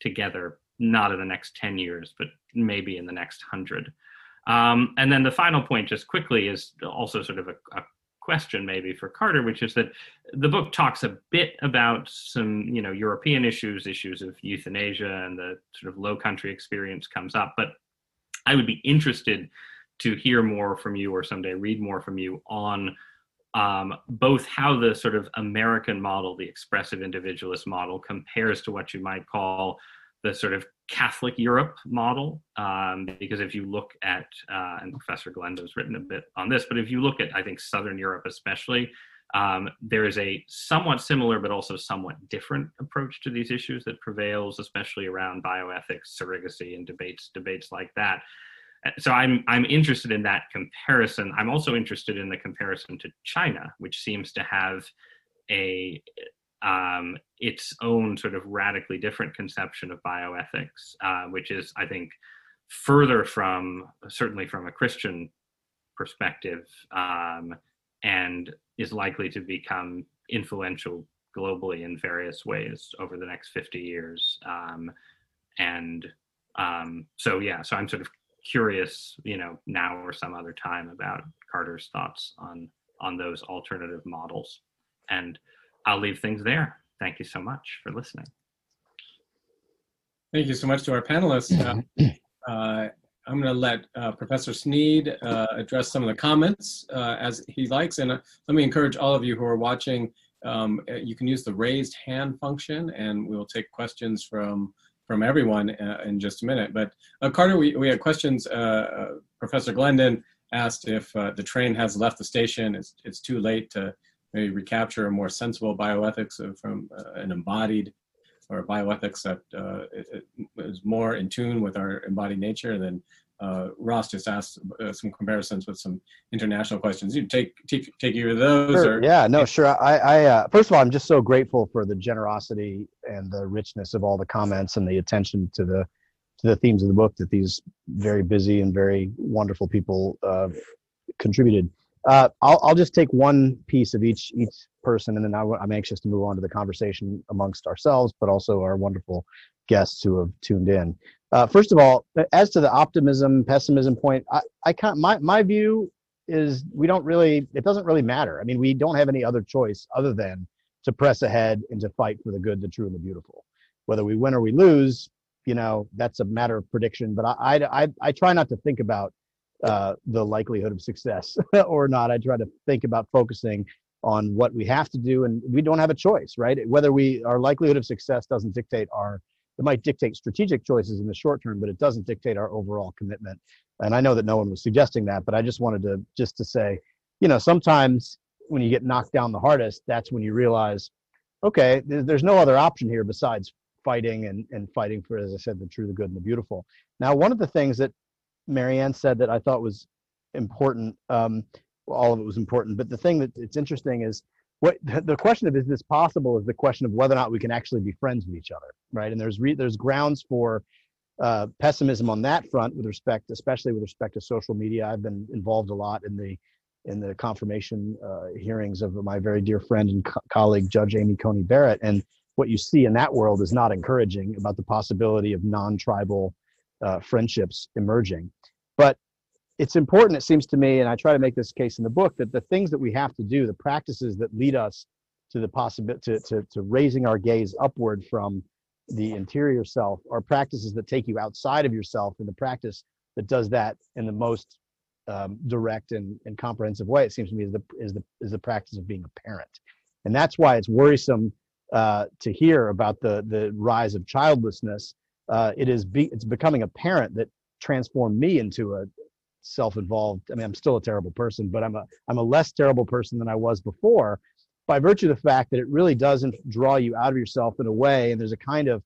together, not in the next ten years, but maybe in the next hundred. Um, and then the final point, just quickly, is also sort of a, a, question maybe for Carter, which is that the book talks a bit about some, you know, European issues, issues of euthanasia, and the sort of low country experience comes up. But I would be interested to hear more from you, or someday read more from you on um, both how the sort of American model, the expressive individualist model, compares to what you might call the sort of Catholic Europe model, um, because if you look at, uh, and Professor Glendon's written a bit on this, but if you look at, I think, Southern Europe especially, um, there is a somewhat similar but also somewhat different approach to these issues that prevails, especially around bioethics, surrogacy, and debates debates like that. So I'm I'm interested in that comparison. I'm also interested in the comparison to China, which seems to have a um, its own sort of radically different conception of bioethics, uh, which is, I think, further from certainly from a Christian perspective, um, and is likely to become influential globally in various ways over the next 50 years. Um, and um, so, yeah, so I'm sort of curious, you know, now or some other time about Carter's thoughts on on those alternative models. And I'll leave things there. Thank you so much for listening. Thank you so much to our panelists. Uh, uh, I'm going to let uh, Professor Snead uh, address some of the comments uh, as he likes. And uh, let me encourage all of you who are watching, um, you can use the raised hand function and we'll take questions from from everyone in just a minute. But Carter, we, we had questions. Professor Glendon asked if the train has left the station. It's, it's too late to maybe recapture a more sensible bioethics from uh, an embodied or a bioethics that uh, is more in tune with our embodied nature than uh, Ross just asked uh, some comparisons with some international questions. You take take take either of those. Sure. Or, yeah, no, sure. I, I uh, first of all, I'm just so grateful for the generosity and the richness of all the comments and the attention to the to the themes of the book that these very busy and very wonderful people uh, contributed. Uh, I'll, I'll just take one piece of each each person, and then I, am anxious to move on to the conversation amongst ourselves, but also our wonderful guests who have tuned in. Uh, first of all, as to the optimism pessimism point, I, I can't. My my view is we don't really. It doesn't really matter. I mean, we don't have any other choice other than to press ahead and to fight for the good, the true, and the beautiful. Whether we win or we lose, you know, that's a matter of prediction. But I I I, I try not to think about uh, the likelihood of success or not. I try to think about focusing on what we have to do, and we don't have a choice, right? Whether we our likelihood of success doesn't dictate our it might dictate strategic choices in the short term, but it doesn't dictate our overall commitment. And I know that no one was suggesting that, but I just wanted to just to say, you know, sometimes when you get knocked down the hardest, that's when you realize, okay, there's no other option here besides fighting and, and fighting for, as I said, the true, the good, and the beautiful. Now, one of the things that Mary Ann said that I thought was important. Um, well, all of it was important, but the thing that it's interesting is what the question of is this possible is the question of whether or not we can actually be friends with each other, right? And there's re, there's grounds for uh, pessimism on that front with respect, especially with respect to social media. I've been involved a lot in the in the confirmation uh, hearings of my very dear friend and co- colleague Judge Amy Coney Barrett, and what you see in that world is not encouraging about the possibility of non-tribal uh, friendships emerging. But it's important, it seems to me, and I try to make this case in the book, that the things that we have to do, the practices that lead us to the possibility to, to, to raising our gaze upward from the interior self are practices that take you outside of yourself and the practice that does that in the most um, direct and, and comprehensive way, it seems to me, is the is the is the practice of being a parent, and that's why it's worrisome uh, to hear about the the rise of childlessness. Uh, it is be, it's becoming apparent that transformed me into a self-involved. I mean, I'm still a terrible person, but I'm a I'm a less terrible person than I was before, by virtue of the fact that it really doesn't draw you out of yourself in a way, and there's a kind of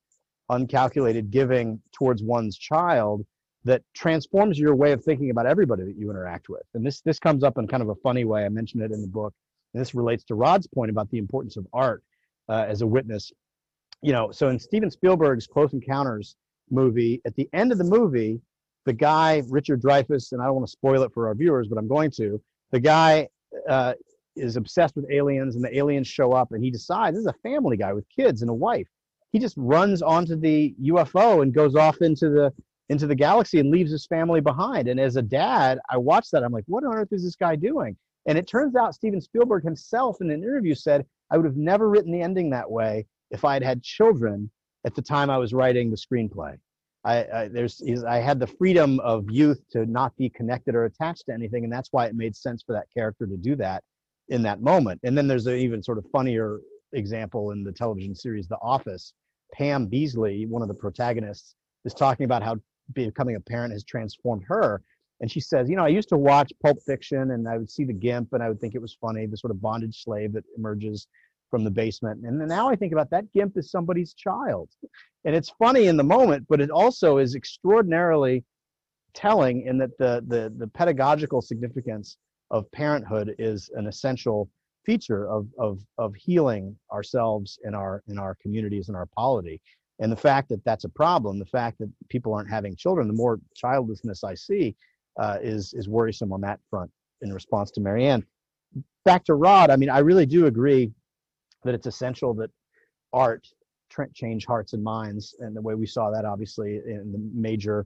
uncalculated giving towards one's child that transforms your way of thinking about everybody that you interact with. And this this comes up in kind of a funny way. I mentioned it in the book, and this relates to Rod's point about the importance of art uh, as a witness. You know, so in Steven Spielberg's Close Encounters movie, at the end of the movie, the guy Richard Dreyfuss, and I don't want to spoil it for our viewers, but I'm going to. The guy uh, is obsessed with aliens, and the aliens show up, and he decides this is a family guy with kids and a wife. He just runs onto the UFO and goes off into the into the galaxy and leaves his family behind. And as a dad, I watched that. I'm like, what on earth is this guy doing? And it turns out Steven Spielberg himself in an interview said, I would have never written the ending that way if I had had children at the time I was writing the screenplay. I, I there's I had the freedom of youth to not be connected or attached to anything, and that's why it made sense for that character to do that in that moment. And then there's an even sort of funnier example in the television series The Office. Pam Beesly, one of the protagonists, is talking about how becoming a parent has transformed her. And she says, you know, I used to watch Pulp Fiction and I would see the GIMP and I would think it was funny, the sort of bondage slave that emerges from the basement. And now I think about that GIMP is somebody's child. And it's funny in the moment, but it also is extraordinarily telling in that the the, the pedagogical significance of parenthood is an essential feature of, of, of healing ourselves in our in our communities and our polity and the fact that that's a problem, the fact that people aren't having children, the more childlessness I see, uh, is is worrisome on that front. In response to Mary Ann, back to Rod, I mean, I really do agree that it's essential that art change hearts and minds, and the way we saw that obviously in the major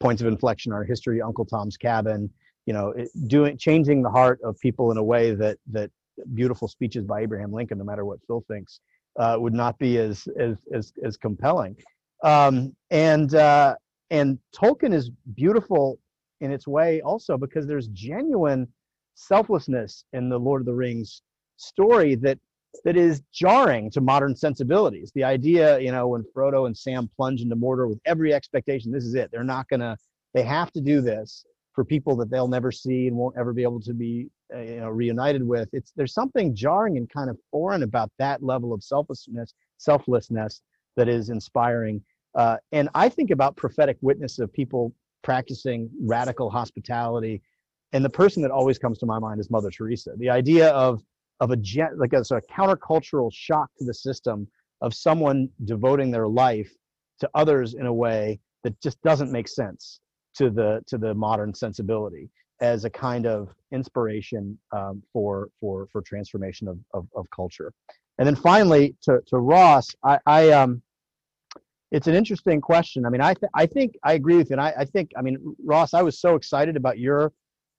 points of inflection in our history, Uncle Tom's Cabin, you know, it, doing changing the heart of people in a way that that beautiful speeches by Abraham Lincoln, no matter what Phil thinks, uh, would not be as as as, as compelling. Um, and uh, and Tolkien is beautiful in its way also because there's genuine selflessness in the Lord of the Rings story that that is jarring to modern sensibilities. The idea, you know, when Frodo and Sam plunge into Mordor with every expectation, this is it. They're not gonna. They have to do this for people that they'll never see and won't ever be able to be uh, you know reunited with it's there's something jarring and kind of foreign about that level of selflessness selflessness that is inspiring uh, and i think about prophetic witness of people practicing radical hospitality and the person that always comes to my mind is mother teresa the idea of of a like a sort countercultural shock to the system of someone devoting their life to others in a way that just doesn't make sense to the to the modern sensibility as a kind of inspiration um, for for for transformation of, of, of culture. And then finally to to Ross, I, I um it's an interesting question. I mean, I th- I think I agree with you. And I, I think I mean Ross, I was so excited about your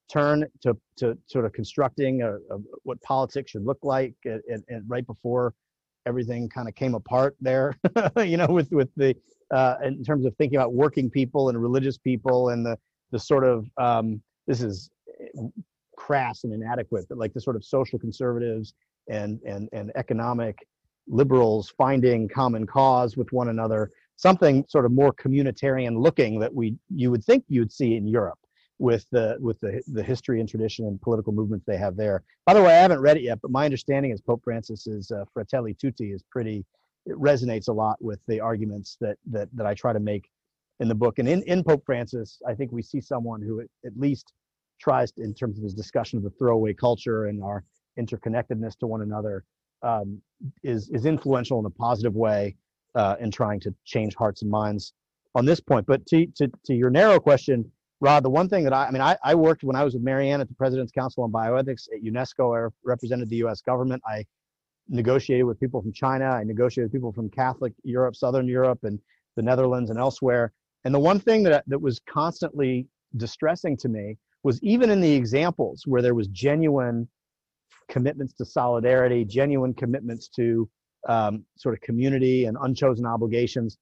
turn to to sort of constructing a, a, what politics should look like and, and, right before everything kind of came apart there you know with with the uh, in terms of thinking about working people and religious people and the the sort of um, this is crass and inadequate, but like the sort of social conservatives and and and economic liberals finding common cause with one another, something sort of more communitarian looking that we you would think you'd see in Europe with the with the the history and tradition and political movements they have there. By the way, I haven't read it yet, but my understanding is Pope Francis's uh, Fratelli Tutti is pretty it resonates a lot with the arguments that that that I try to make in the book. And in, in Pope Francis, I think we see someone who at least tries to, in terms of his discussion of the throwaway culture and our interconnectedness to one another, um, is is influential in a positive way uh, in trying to change hearts and minds on this point. But to to to your narrow question, Rod, the one thing that I, I mean, I, I worked when I was with Mary Ann at the President's Council on Bioethics at UNESCO. I represented the U.S. government. I negotiated with people from China. I negotiated with people from Catholic Europe, Southern Europe, and the Netherlands and elsewhere. And the one thing that that was constantly distressing to me was even in the examples where there was genuine commitments to solidarity, genuine commitments to um, sort of community and unchosen obligations,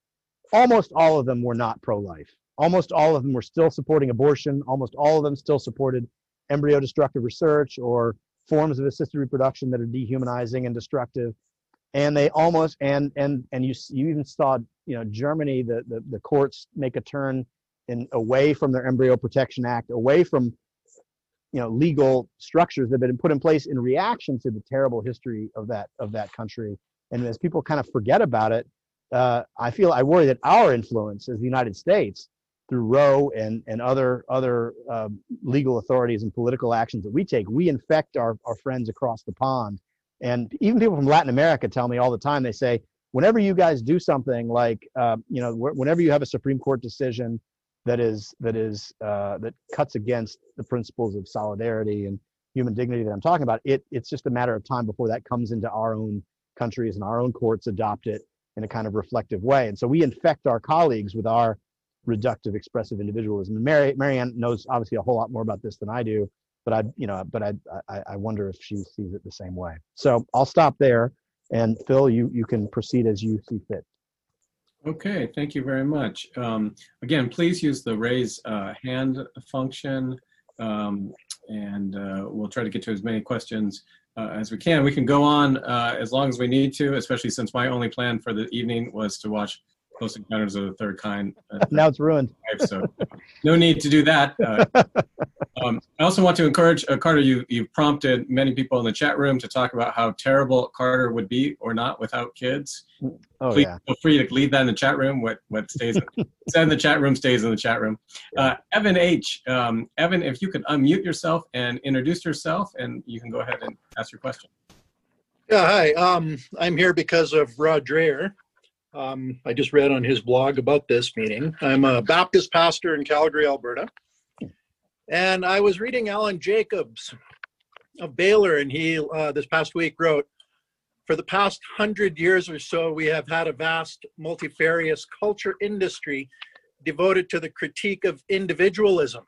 almost all of them were not pro-life. Almost all of them were still supporting abortion. Almost all of them still supported embryo destructive research or forms of assisted reproduction that are dehumanizing and destructive. And they almost and and and you you even saw you know Germany the the, the courts make a turn in away from their Embryo Protection Act, away from you know legal structures that have been put in place in reaction to the terrible history of that of that country. And as people kind of forget about it, uh, I feel I worry that our influence as the United States through Roe and and other other uh, legal authorities and political actions that we take, we infect our our friends across the pond. And even people from Latin America tell me all the time. They say, whenever you guys do something like, uh, you know, wh- whenever you have a Supreme Court decision that is that is uh, that cuts against the principles of solidarity and human dignity that I'm talking about, it it's just a matter of time before that comes into our own countries and our own courts adopt it in a kind of reflective way. And so we infect our colleagues with our reductive expressive individualism. Mary Marianne knows obviously a whole lot more about this than I do, but I you know but I I, I wonder if she sees it the same way. So I'll stop there. And Phil, you you can proceed as you see fit. Okay, thank you very much. Um, again, please use the raise uh, hand function, um, and uh, we'll try to get to as many questions uh, as we can. We can go on uh, as long as we need to, especially since my only plan for the evening was to watch Close Encounters of the Third Kind. uh, now it's ruined. so no need to do that. Uh, um, I also want to encourage uh, Carter. You you've prompted many people in the chat room to talk about how terrible Carter would be or not without kids. Oh Please yeah. feel free to leave that in the chat room. What what stays in, said in the chat room stays in the chat room. Uh, Evan H. Um, Evan, if you could unmute yourself and introduce yourself, and you can go ahead and ask your question. Yeah, hi. Um, I'm here because of Rod Dreher. Um, I just read on his blog about this meeting. I'm a Baptist pastor in Calgary, Alberta. And I was reading Alan Jacobs of Baylor, and he uh, this past week wrote For the past hundred years or so, we have had a vast, multifarious culture industry devoted to the critique of individualism.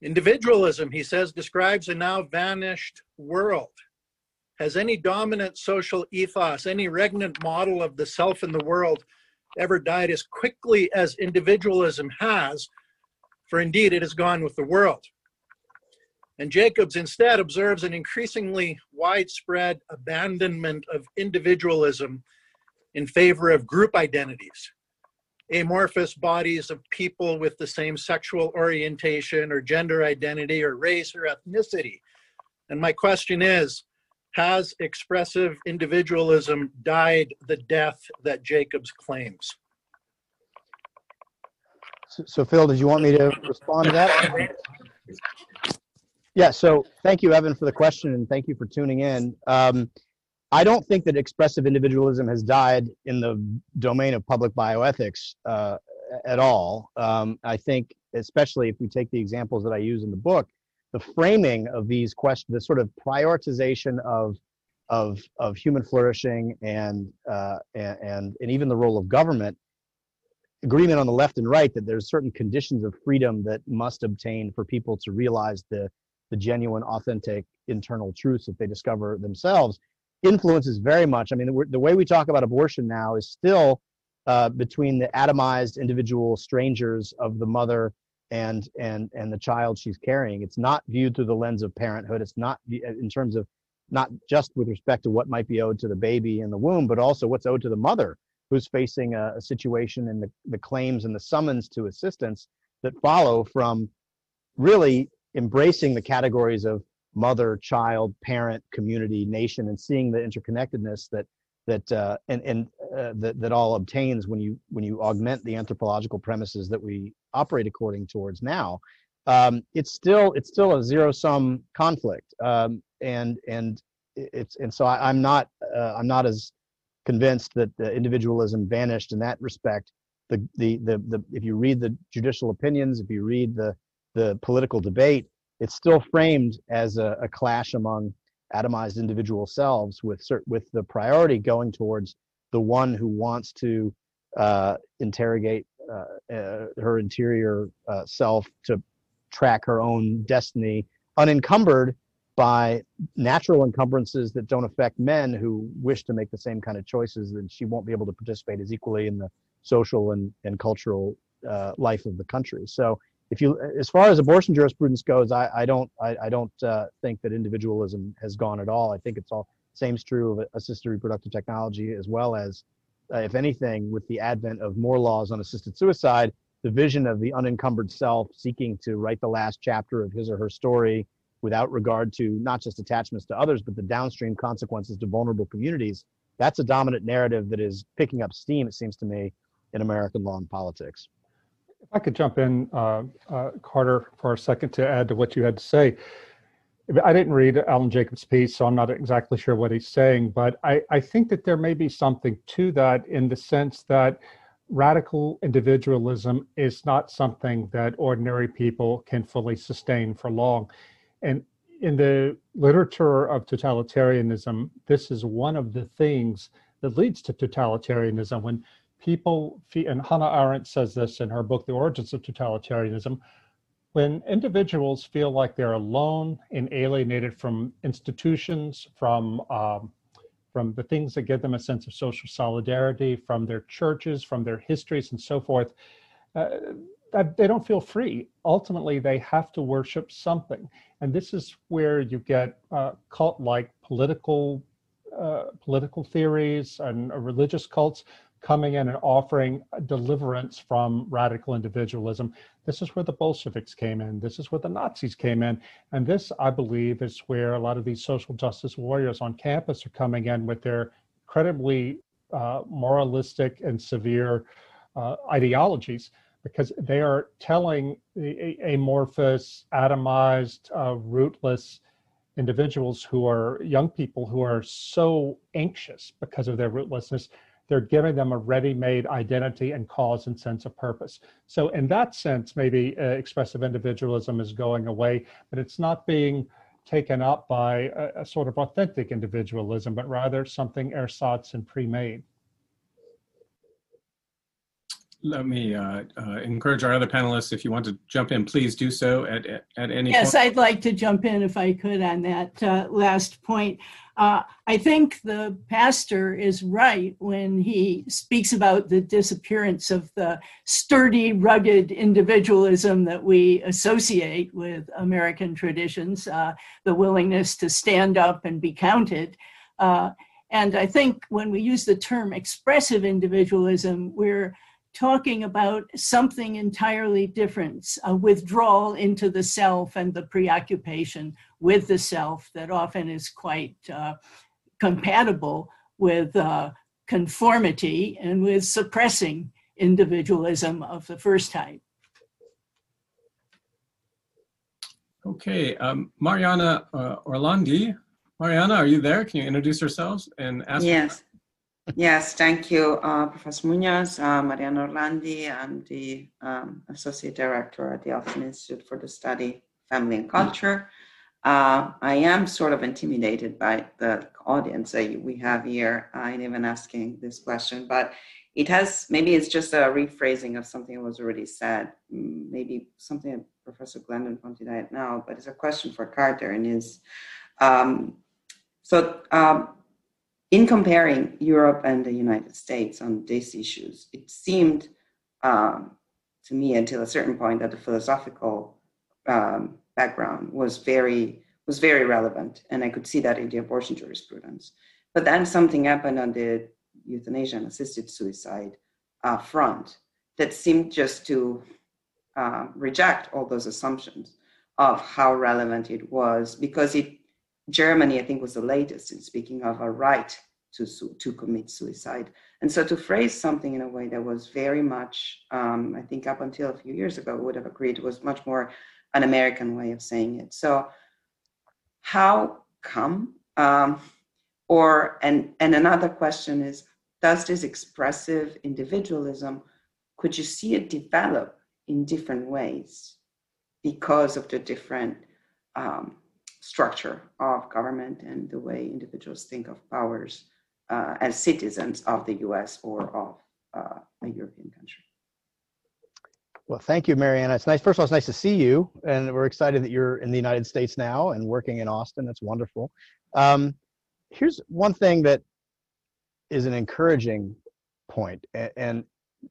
Individualism, he says, describes a now vanished world has any dominant social ethos, any regnant model of the self in the world ever died as quickly as individualism has? For indeed, it has gone with the world. And Jacobs instead observes an increasingly widespread abandonment of individualism in favor of group identities, amorphous bodies of people with the same sexual orientation or gender identity or race or ethnicity. And my question is, has expressive individualism died the death that Jacobs claims? So, so Phil, did you want me to respond to that? Yeah, so thank you, Evan, for the question, and thank you for tuning in. Um, I don't think that expressive individualism has died in the domain of public bioethics uh, at all. Um, I think, especially if we take the examples that I use in the book, the framing of these questions, the sort of prioritization of of of human flourishing and uh, and and even the role of government agreement on the left and right that there's certain conditions of freedom that must obtain for people to realize the the genuine authentic internal truths that they discover themselves influences very much. I mean the, the way we talk about abortion now is still uh, between the atomized individual strangers of the mother and and and the child she's carrying. It's not viewed through the lens of parenthood. It's not in terms of not just with respect to what might be owed to the baby in the womb but also what's owed to the mother who's facing a, a situation and the, the claims and the summons to assistance that follow from really embracing the categories of mother child parent community nation and seeing the interconnectedness that that uh, and and uh, that that all obtains when you when you augment the anthropological premises that we operate according towards now. Um, it's still it's still a zero sum conflict, um, and and it's and so I, am not uh, I'm not as convinced that individualism vanished in that respect. The, the the the if you read the judicial opinions, if you read the the political debate, it's still framed as a, a clash among atomized individual selves with with the priority going towards the one who wants to uh, interrogate her interior uh, self to track her own destiny unencumbered by natural encumbrances that don't affect men who wish to make the same kind of choices and she won't be able to participate as equally in the social and, and cultural uh, life of the country. So if you, as far as abortion jurisprudence goes, I, I don't, I, I don't uh, think that individualism has gone at all. I think it's all same is true of assisted reproductive technology as well as, uh, if anything, with the advent of more laws on assisted suicide, the vision of the unencumbered self seeking to write the last chapter of his or her story without regard to not just attachments to others, but the downstream consequences to vulnerable communities. That's a dominant narrative that is picking up steam, it seems to me, in American law and politics. If I could jump in, uh, uh, Carter, for a second to add to what you had to say. I didn't read Alan Jacobs' piece, so I'm not exactly sure what he's saying, but I, I think that there may be something to that in the sense that radical individualism is not something that ordinary people can fully sustain for long. And in the literature of totalitarianism, this is one of the things that leads to totalitarianism. When people, and Hannah Arendt says this in her book, The Origins of Totalitarianism, when individuals feel like they're alone and alienated from institutions, from um, from the things that give them a sense of social solidarity, from their churches, from their histories, and so forth, uh, they don't feel free. Ultimately, they have to worship something, and this is where you get uh, cult-like political uh, political theories and religious cults coming in and offering deliverance from radical individualism. This is where the Bolsheviks came in. This is where the Nazis came in. And this, I believe, is where a lot of these social justice warriors on campus are coming in with their incredibly uh, moralistic and severe uh, ideologies because they are telling the amorphous, atomized, uh, rootless individuals who are young people who are so anxious because of their rootlessness they're giving them a ready-made identity and cause and sense of purpose. So in that sense, maybe uh, expressive individualism is going away, but it's not being taken up by a, a sort of authentic individualism, but rather something ersatz and pre-made let me uh, uh, encourage our other panelists, if you want to jump in, please do so at, at, at any yes, point. I'd like to jump in if I could on that uh, last point. Uh, I think the pastor is right when he speaks about the disappearance of the sturdy, rugged individualism that we associate with American traditions, uh, the willingness to stand up and be counted. Uh, and I think when we use the term expressive individualism, we're talking about something entirely different, a withdrawal into the self and the preoccupation with the self that often is quite uh, compatible with uh, conformity and with suppressing individualism of the first type. Okay, um, Mariana uh, Orlandi. Mariana, are you there? Can you introduce yourselves and ask? Yes. Yes, thank you, uh, Professor Munoz, uh, Mariana Orlandi. I'm the um, Associate Director at the Austin Institute for the Study Family and Culture. Uh, I am sort of intimidated by the audience that we have here in even asking this question, but it has, maybe it's just a rephrasing of something that was already said, mm, maybe something that Professor Glendon pointed out now, but it's a question for Carter and is, um, so um, in comparing Europe and the United States on these issues, it seemed um, to me until a certain point that the philosophical um, background was very was very relevant, and I could see that in the abortion jurisprudence. But then something happened on the euthanasia and assisted suicide uh, front that seemed just to uh, reject all those assumptions of how relevant it was because it Germany, I think, was the latest in speaking of a right to, to commit suicide. And so to phrase something in a way that was very much, um, I think up until a few years ago, would have agreed was much more an American way of saying it. So how come? Um, or, and, and another question is, does this expressive individualism, could you see it develop in different ways because of the different um, structure of government and the way individuals think of powers uh, as citizens of the US or of uh, a European country. Well, thank you, Mariana. It's nice. First of all, it's nice to see you, and we're excited that you're in the United States now and working in Austin. That's wonderful. Um, here's one thing that is an encouraging point, and,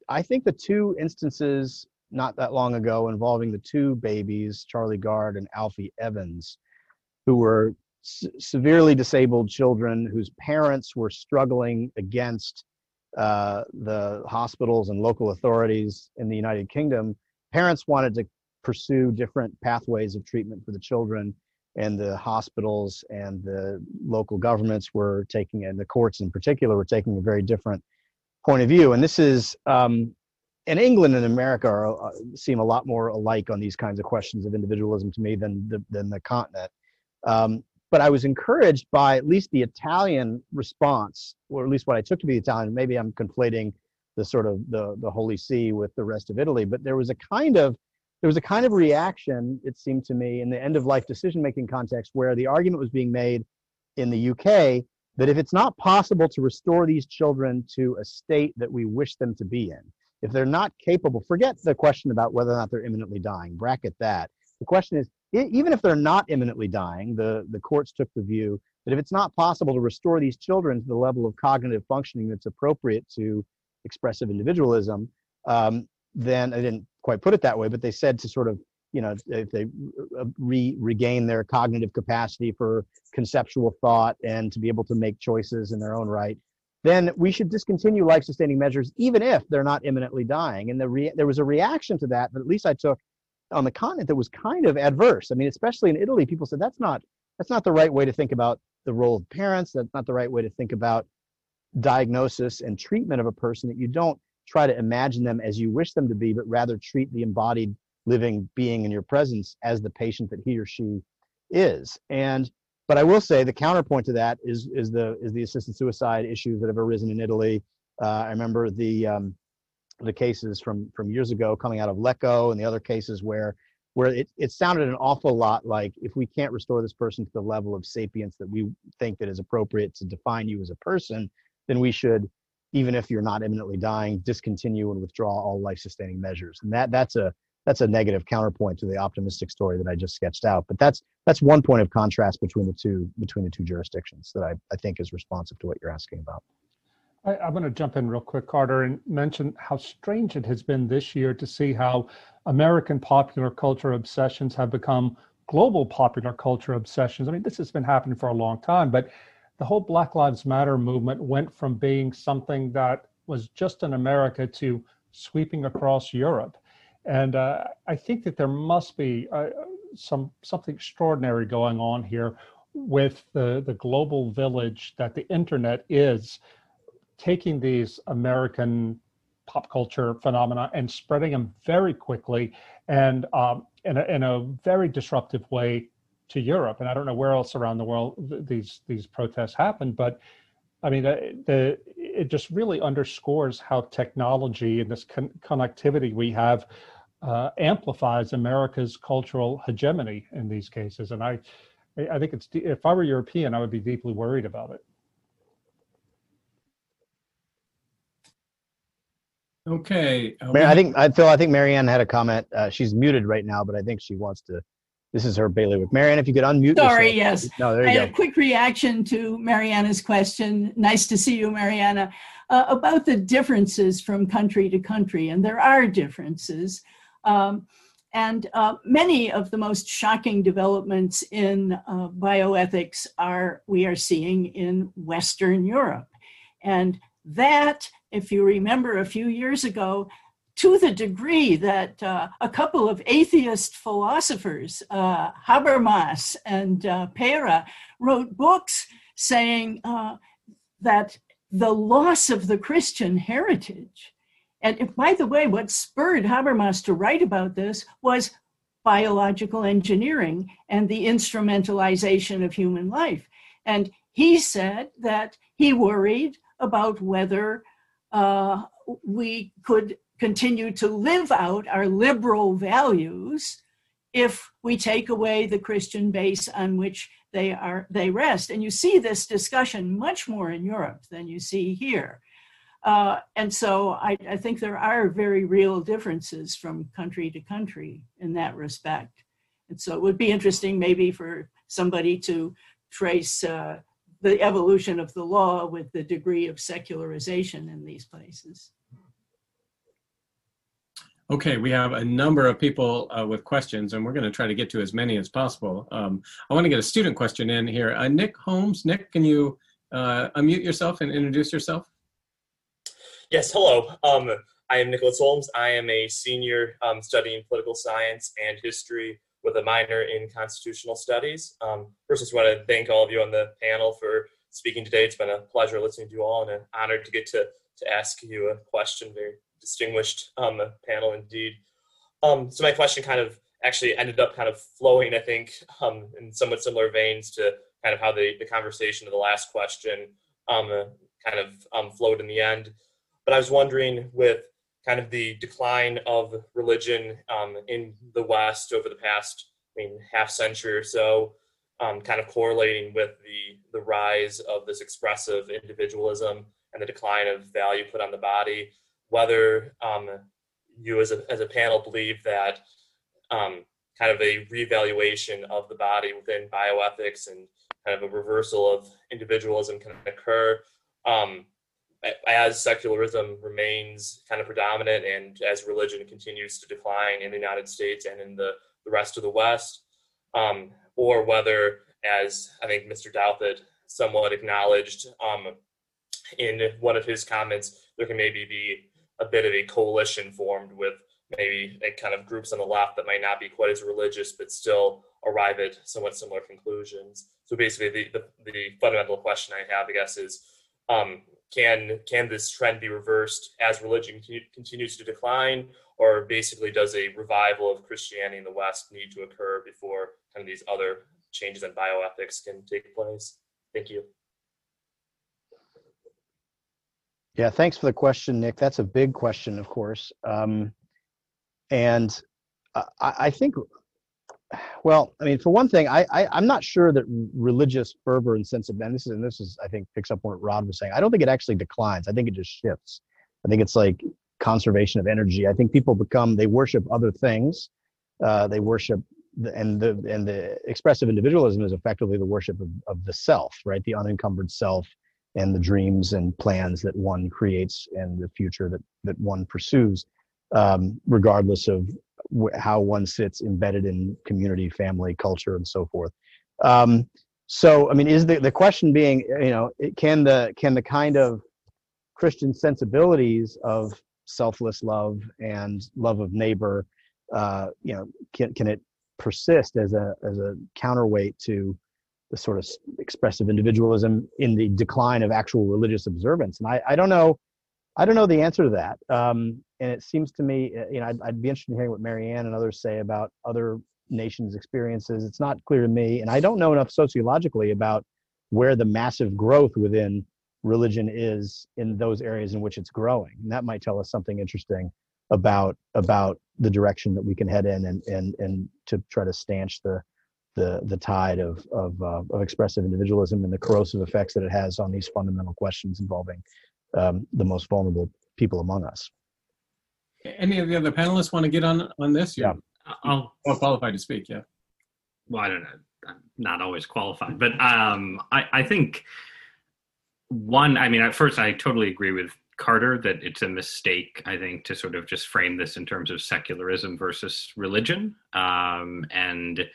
I think the two instances not that long ago involving the two babies, Charlie Gard and Alfie Evans, who were severely disabled children whose parents were struggling against uh, the hospitals and local authorities in the United Kingdom. Parents wanted to pursue different pathways of treatment for the children, and the hospitals and the local governments were taking, and the courts in particular, were taking a very different point of view. And this is, um, and England and America are, uh, seem a lot more alike on these kinds of questions of individualism to me than the, than the continent. Um, but I was encouraged by at least the Italian response, or at least what I took to be Italian. Maybe I'm conflating the sort of the the Holy See with the rest of Italy, but there was a kind of there was a kind of reaction, it seemed to me, in the end of life decision making context where the argument was being made in the UK that if it's not possible to restore these children to a state that we wish them to be in, if they're not capable, forget the question about whether or not they're imminently dying, bracket that. The question is, even if they're not imminently dying, the, the courts took the view that if it's not possible to restore these children to the level of cognitive functioning that's appropriate to expressive individualism, um, then I didn't quite put it that way, but they said to sort of, you know, if they uh, re- regain their cognitive capacity for conceptual thought and to be able to make choices in their own right, then we should discontinue life sustaining measures, even if they're not imminently dying. And the re- there was a reaction to that, but at least I took on the continent that was kind of adverse. I mean, especially in Italy, people said that's not that's not the right way to think about the role of parents. That's not the right way to think about diagnosis and treatment of a person. That you don't try to imagine them as you wish them to be, but rather treat the embodied living being in your presence as the patient that he or she is. And but I will say the counterpoint to that is is the is the assisted suicide issues that have arisen in Italy. Uh, I remember the um, the cases from from years ago coming out of Lecco and the other cases where where it, it sounded an awful lot like if we can't restore this person to the level of sapience that we think that is appropriate to define you as a person, then we should, even if you're not imminently dying, discontinue and withdraw all life-sustaining measures. And that that's a that's a negative counterpoint to the optimistic story that I just sketched out. But that's that's one point of contrast between the two between the two jurisdictions that I, I think is responsive to what you're asking about. I, am going to jump in real quick, Carter, and mention how strange it has been this year to see how American popular culture obsessions have become global popular culture obsessions. I mean, this has been happening for a long time, but the whole Black Lives Matter movement went from being something that was just in America to sweeping across Europe. And uh, I think that there must be uh, some something extraordinary going on here with the, the global village that the internet is taking these American pop culture phenomena and spreading them very quickly and um, in, a, in a very disruptive way to Europe. And I don't know where else around the world th- these these protests happen, but I mean, the, the, it just really underscores how technology and this con- connectivity we have uh, amplifies America's cultural hegemony in these cases. And I, I think it's if I were European, I would be deeply worried about it. Okay. Uh, I think I Phil. I think Marianne had a comment. Uh, she's muted right now, but I think she wants to. This is her bailiwick. Marianne, if you could unmute. Sorry. Yourself. Yes. No, there you I go. had a quick reaction to Mariana's question. Nice to see you, Mariana. Uh, about the differences from country to country, and there are differences. Um, and uh, many of the most shocking developments in uh, bioethics are we are seeing in Western Europe, and that if you remember a few years ago, to the degree that uh, a couple of atheist philosophers, uh, Habermas and uh, Pera, wrote books saying uh, that the loss of the Christian heritage, and if, by the way, what spurred Habermas to write about this was biological engineering and the instrumentalization of human life. And he said that he worried about whether uh, we could continue to live out our liberal values if we take away the Christian base on which they are they rest. And you see this discussion much more in Europe than you see here. Uh, and so I, I, think there are very real differences from country to country in that respect. And so it would be interesting maybe for somebody to trace uh, the evolution of the law with the degree of secularization in these places. Okay, we have a number of people uh, with questions, and we're going to try to get to as many as possible. Um, I want to get a student question in here. Uh, Nick Holmes, Nick, can you uh, unmute yourself and introduce yourself? Yes, hello. Um, I am Nicholas Holmes. I am a senior um, studying political science and history with a minor in constitutional studies. Um, first, I just want to thank all of you on the panel for speaking today. It's been a pleasure listening to you all and an honor to get to, to ask you a question. Very distinguished um, panel indeed. Um, so my question kind of actually ended up kind of flowing, I think, um, in somewhat similar veins to kind of how the, the conversation of the last question um, kind of um, flowed in the end. But I was wondering with kind of the decline of religion um, in the West over the past, I mean, half century or so, um, kind of correlating with the the rise of this expressive individualism and the decline of value put on the body. Whether um, you, as a as a panel, believe that um, kind of a reevaluation of the body within bioethics and kind of a reversal of individualism can occur. Um, as secularism remains kind of predominant and as religion continues to decline in the United States and in the, the rest of the West, um, or whether, as I think Mr. Douthat somewhat acknowledged um, in one of his comments, there can maybe be a bit of a coalition formed with maybe a kind of groups on the left that might not be quite as religious but still arrive at somewhat similar conclusions. So basically, the, the, the fundamental question I have, I guess, is um, can can this trend be reversed as religion continues to decline, or basically does a revival of Christianity in the West need to occur before kind of these other changes in bioethics can take place? Thank you. Yeah, thanks for the question, Nick. That's a big question, of course. Um, and I, I think well, I mean, for one thing, I, I am not sure that religious fervor and sense of and this is and this is I think picks up what Rod was saying. I don't think it actually declines. I think it just shifts. I think it's like conservation of energy. I think people become they worship other things. Uh, they worship the, and the and the expressive individualism is effectively the worship of, of the self, right? The unencumbered self and the dreams and plans that one creates and the future that that one pursues, um, regardless of how one sits embedded in community, family, culture, and so forth. Um, so, I mean, is the the question being, you know, can the can the kind of Christian sensibilities of selfless love and love of neighbor, uh, you know, can can it persist as a as a counterweight to the sort of expressive individualism in the decline of actual religious observance? And I, I don't know I don't know the answer to that. Um, and it seems to me, uh, you know, I'd, I'd, be interested in hearing what Marianne and others say about other nations' experiences. It's not clear to me, and I don't know enough sociologically about where the massive growth within religion is in those areas in which it's growing. And that might tell us something interesting about about the direction that we can head in and and and to try to stanch the the the tide of of, uh, of expressive individualism and the corrosive effects that it has on these fundamental questions involving um, the most vulnerable people among us. Any of the other panelists want to get on on this? Yeah, I'll well qualified to speak. Yeah. Well, I don't know. I'm not always qualified, but um, I, I think one. I mean, at first, I totally agree with Carter that it's a mistake. I think to sort of just frame this in terms of secularism versus religion, um, and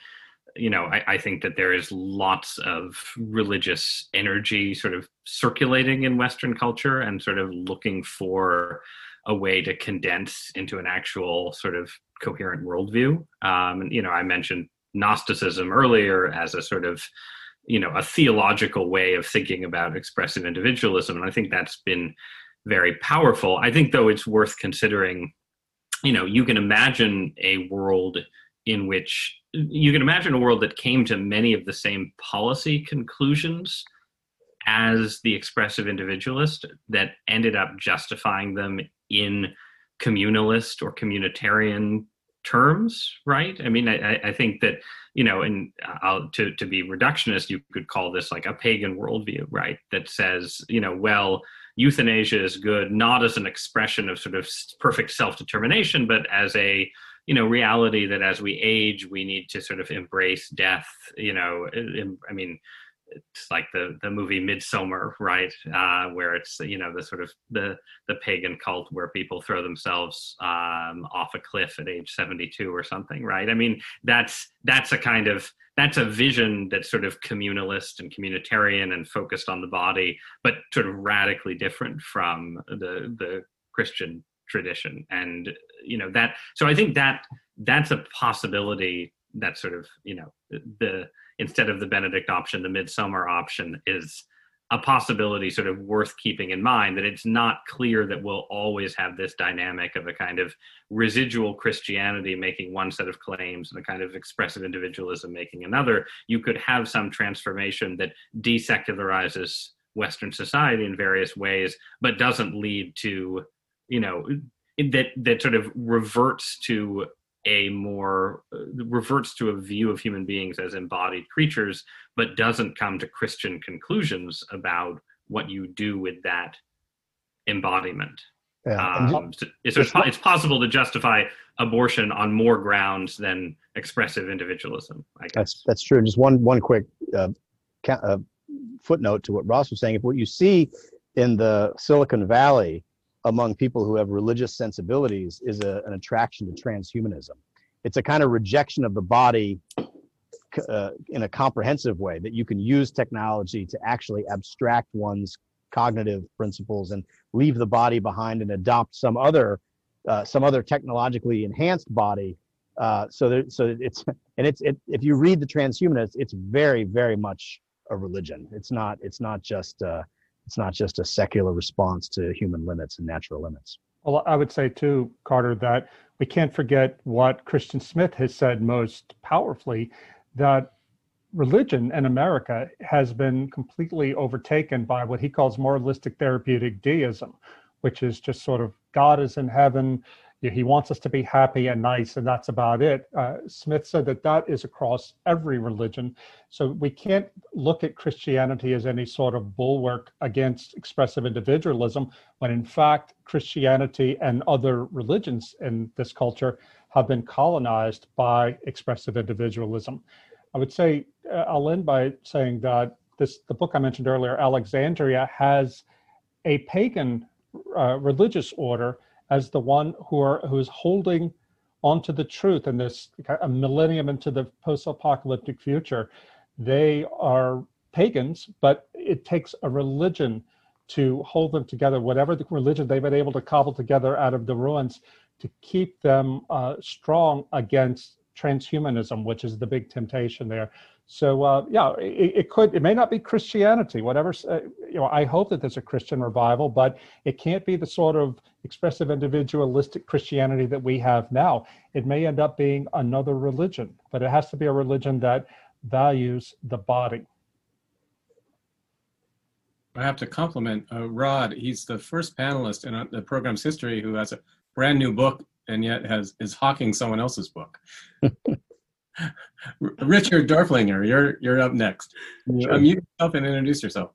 you know, I, I, think that there is lots of religious energy sort of circulating in Western culture and sort of looking for a way to condense into an actual sort of coherent worldview. Um, and, you know, I mentioned Gnosticism earlier as a sort of, you know, a theological way of thinking about expressive individualism. And I think that's been very powerful. I think, though, it's worth considering, you know, you can imagine a world in which you can imagine a world that came to many of the same policy conclusions as the expressive individualist that ended up justifying them in communalist or communitarian terms right? I mean i, I think that you know and I'll, to, to be reductionist you could call this like a pagan worldview right? That says you know well euthanasia is good not as an expression of sort of perfect self-determination but as a you know reality that as we age we need to sort of embrace death you know i mean it's like the the movie Midsommar, right? Uh, where it's you know the sort of the the pagan cult where people throw themselves um, off a cliff at age 72 or something, right? I mean, that's that's a kind of that's a vision that's sort of communalist and communitarian and focused on the body, but sort of radically different from the the Christian tradition. And you know that so I think that that's a possibility that sort of you know the instead of the Benedict option, the midsummer option is a possibility sort of worth keeping in mind that it's not clear that we'll always have this dynamic of a kind of residual Christianity making one set of claims and a kind of expressive individualism making another. You could have some transformation that desecularizes Western society in various ways, but doesn't lead to, you know, that that sort of reverts to a more uh, reverts to a view of human beings as embodied creatures, but doesn't come to Christian conclusions about what you do with that embodiment. Yeah. Um, so it's, it's possible to justify abortion on more grounds than expressive individualism. I guess. That's that's true. Just one one quick uh, ca- uh, footnote to what Ross was saying. If what you see in the Silicon Valley among people who have religious sensibilities is a, an attraction to transhumanism. It's a kind of rejection of the body uh, in a comprehensive way that you can use technology to actually abstract one's cognitive principles and leave the body behind and adopt some other uh, some other technologically enhanced body. Uh, so there, so it's and it's it, if you read the transhumanists, it's very very much a religion. It's not it's not just uh, it's not just a secular response to human limits and natural limits. Well, I would say too, Carter, that we can't forget what Christian Smith has said most powerfully that religion in America has been completely overtaken by what he calls moralistic therapeutic deism, which is just sort of God is in heaven, he wants us to be happy and nice, and that's about it. Uh, Smith said that that is across every religion. So we can't look at Christianity as any sort of bulwark against expressive individualism, when in fact, Christianity and other religions in this culture have been colonized by expressive individualism. I would say, uh, I'll end by saying that this the book I mentioned earlier, Alexandria, has a pagan uh, religious order as the one who are who's holding onto the truth in this a millennium into the post-apocalyptic future. They are pagans, but it takes a religion to hold them together, whatever the religion they've been able to cobble together out of the ruins to keep them uh, strong against transhumanism, which is the big temptation there. So uh, yeah, it, it, could. It may not be Christianity. Whatever. Uh, you know, I hope that there's a Christian revival, but it can't be the sort of expressive individualistic Christianity that we have now. It may end up being another religion, but it has to be a religion that values the body. I have to compliment uh, Rod. He's the first panelist in uh, the program's history who has a brand new book and yet has is hawking someone else's book. Richard Doerflinger, you're you're up next. Sure. Unmute yourself and introduce yourself.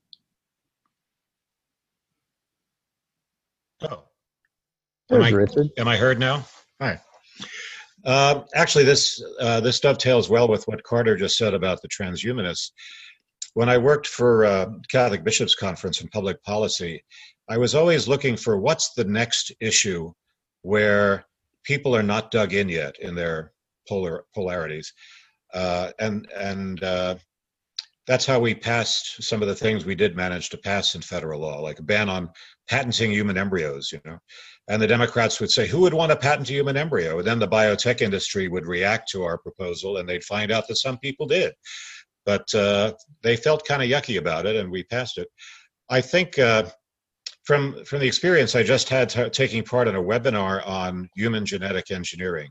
Oh, am I, Richard. am I heard now? Hi. Uh, actually, this uh, this dovetails well with what Carter just said about the transhumanists. When I worked for uh, Catholic Bishops Conference in public policy, I was always looking for what's the next issue where people are not dug in yet in their polar polarities, uh, and and uh, that's how we passed some of the things we did manage to pass in federal law, like a ban on patenting human embryos. You know, and the Democrats would say, "Who would want to patent a human embryo?" And then the biotech industry would react to our proposal, and they'd find out that some people did, but uh, they felt kind of yucky about it, and we passed it. I think uh, from from the experience I just had t- taking part in a webinar on human genetic engineering,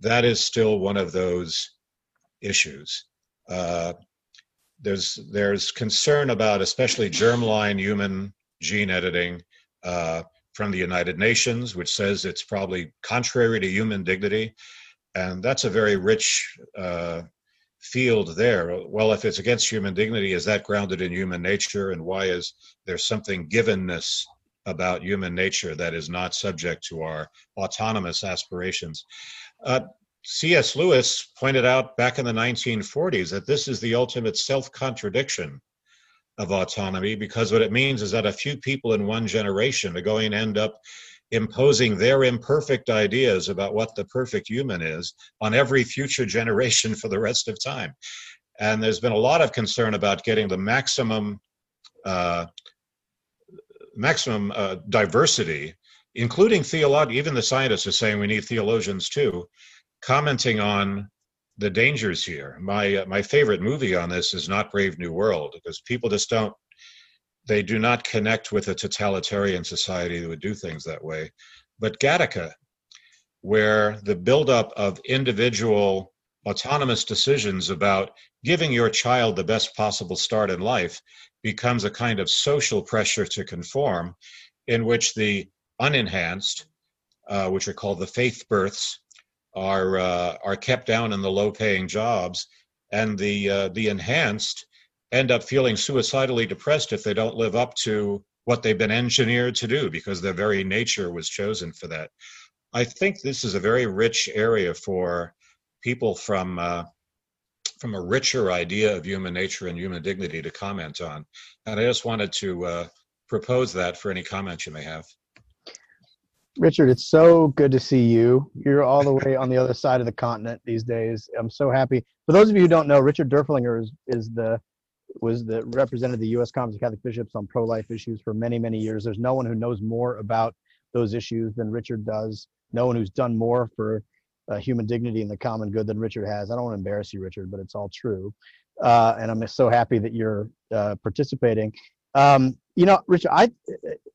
that is still one of those issues. Uh, there's there's concern about especially germline human gene editing uh, from the United Nations, which says it's probably contrary to human dignity, and that's a very rich uh, field there. Well, if it's against human dignity, is that grounded in human nature, and why is there something givenness about human nature that is not subject to our autonomous aspirations? Uh, C.S. Lewis pointed out back in the 1940s that this is the ultimate self contradiction of autonomy because what it means is that a few people in one generation are going to end up imposing their imperfect ideas about what the perfect human is on every future generation for the rest of time. And there's been a lot of concern about getting the maximum uh, maximum uh, diversity, including theology. Even the scientists are saying we need theologians too, commenting on the dangers here. My uh, my favorite movie on this is not Brave New World because people just don't they do not connect with a totalitarian society that would do things that way. But Gattaca, where the buildup of individual autonomous decisions about giving your child the best possible start in life becomes a kind of social pressure to conform, in which the unenhanced, uh, which are called the faith births, are uh, are kept down in the low-paying jobs, and the uh, the enhanced end up feeling suicidally depressed if they don't live up to what they've been engineered to do because their very nature was chosen for that. I think this is a very rich area for people from uh, from a richer idea of human nature and human dignity to comment on. And I just wanted to uh, propose that for any comments you may have. Richard, it's so good to see you. You're all the way on the other side of the continent these days. I'm so happy. For those of you who don't know, Richard Doerflinger is, is the was the represented the U.S. Conference of Catholic Bishops on pro-life issues for many, many years. There's no one who knows more about those issues than Richard does. No one who's done more for uh, human dignity and the common good than Richard has. I don't want to embarrass you, Richard, but it's all true. Uh, and I'm so happy that you're uh, participating. Um, you know, Richard, I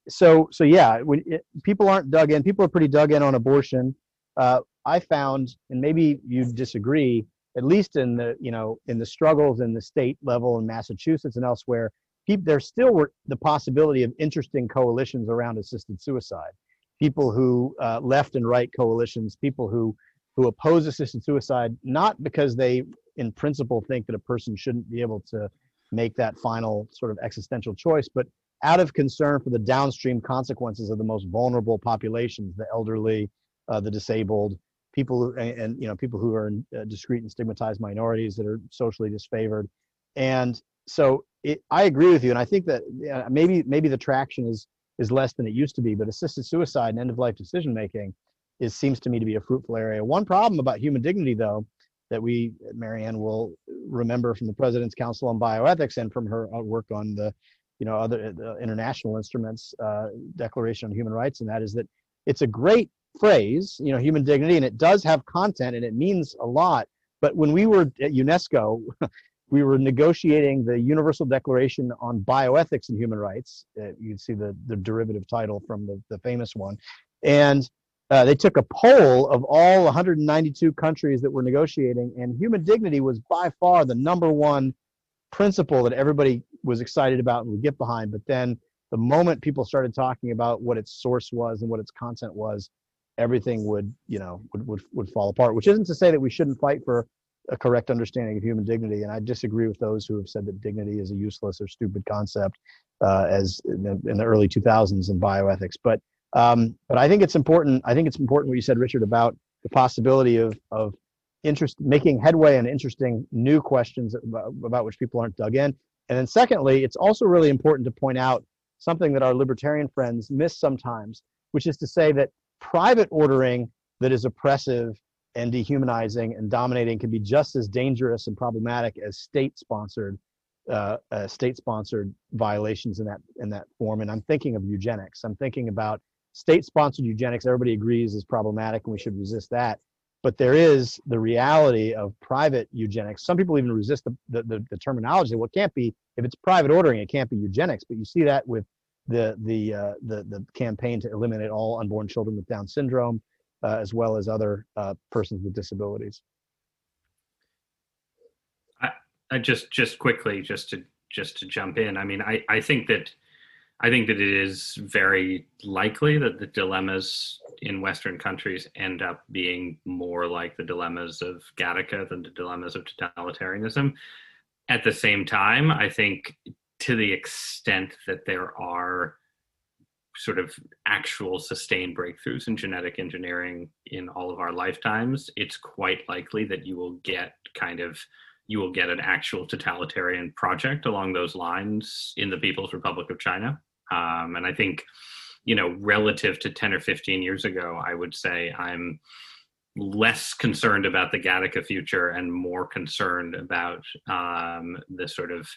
so so yeah. When it, people aren't dug in, people are pretty dug in on abortion. Uh, I found, and maybe you disagree, at least in the you know in the struggles in the state level in Massachusetts and elsewhere, people, there still were the possibility of interesting coalitions around assisted suicide. People who uh, left and right coalitions, people who who oppose assisted suicide, not because they in principle think that a person shouldn't be able to make that final sort of existential choice, but out of concern for the downstream consequences of the most vulnerable populations, the elderly, uh, the disabled, people and, and, you know people who are in uh, discrete and stigmatized minorities that are socially disfavored. And so it, i agree with you and i think that uh, maybe maybe the traction is is less than it used to be but assisted suicide and end of life decision making is seems to me to be a fruitful area one problem about human dignity though that we marianne will remember from the president's council on bioethics and from her uh, work on the you know other international instruments uh, declaration on human rights and that is that it's a great phrase, you know, human dignity, and it does have content and it means a lot. But when we were at UNESCO, we were negotiating the Universal Declaration on Bioethics and Human Rights. Uh, you can see the, the derivative title from the, the famous one. And uh, they took a poll of all 192 countries that were negotiating, and human dignity was by far the number one principle that everybody was excited about and would get behind. But then the moment people started talking about what its source was and what its content was, everything would you know would, would would fall apart which isn't to say that we shouldn't fight for a correct understanding of human dignity and i disagree with those who have said that dignity is a useless or stupid concept uh, as in the, in the, early 2000s in bioethics but um, but i think it's important i think it's important what you said richard about the possibility of of interest making headway and interesting new questions about, about which people aren't dug in and then secondly it's also really important to point out something that our libertarian friends miss sometimes which is to say that private ordering that is oppressive and dehumanizing and dominating can be just as dangerous and problematic as state-sponsored uh, uh, state-sponsored violations in that in that form. And I'm thinking of eugenics. I'm thinking about state-sponsored eugenics. Everybody agrees is problematic, and we should resist that. But there is the reality of private eugenics. Some people even resist the, the, the, the terminology. Well, it can't be if it's private ordering, it can't be eugenics. But you see that with the the uh, the the campaign to eliminate all unborn children with Down syndrome, uh, as well as other uh, persons with disabilities. I, I just just quickly just to just to jump in. I mean, I I think that I think that it is very likely that the dilemmas in Western countries end up being more like the dilemmas of Gattaca than the dilemmas of totalitarianism. At the same time, I think to the extent that there are sort of actual sustained breakthroughs in genetic engineering in all of our lifetimes, it's quite likely that you will get kind of you will get an actual totalitarian project along those lines in the People's Republic of China. Um, and I think, you know, relative to 10 or 15 years ago, I would say I'm less concerned about the Gattaca future and more concerned about um, the sort of,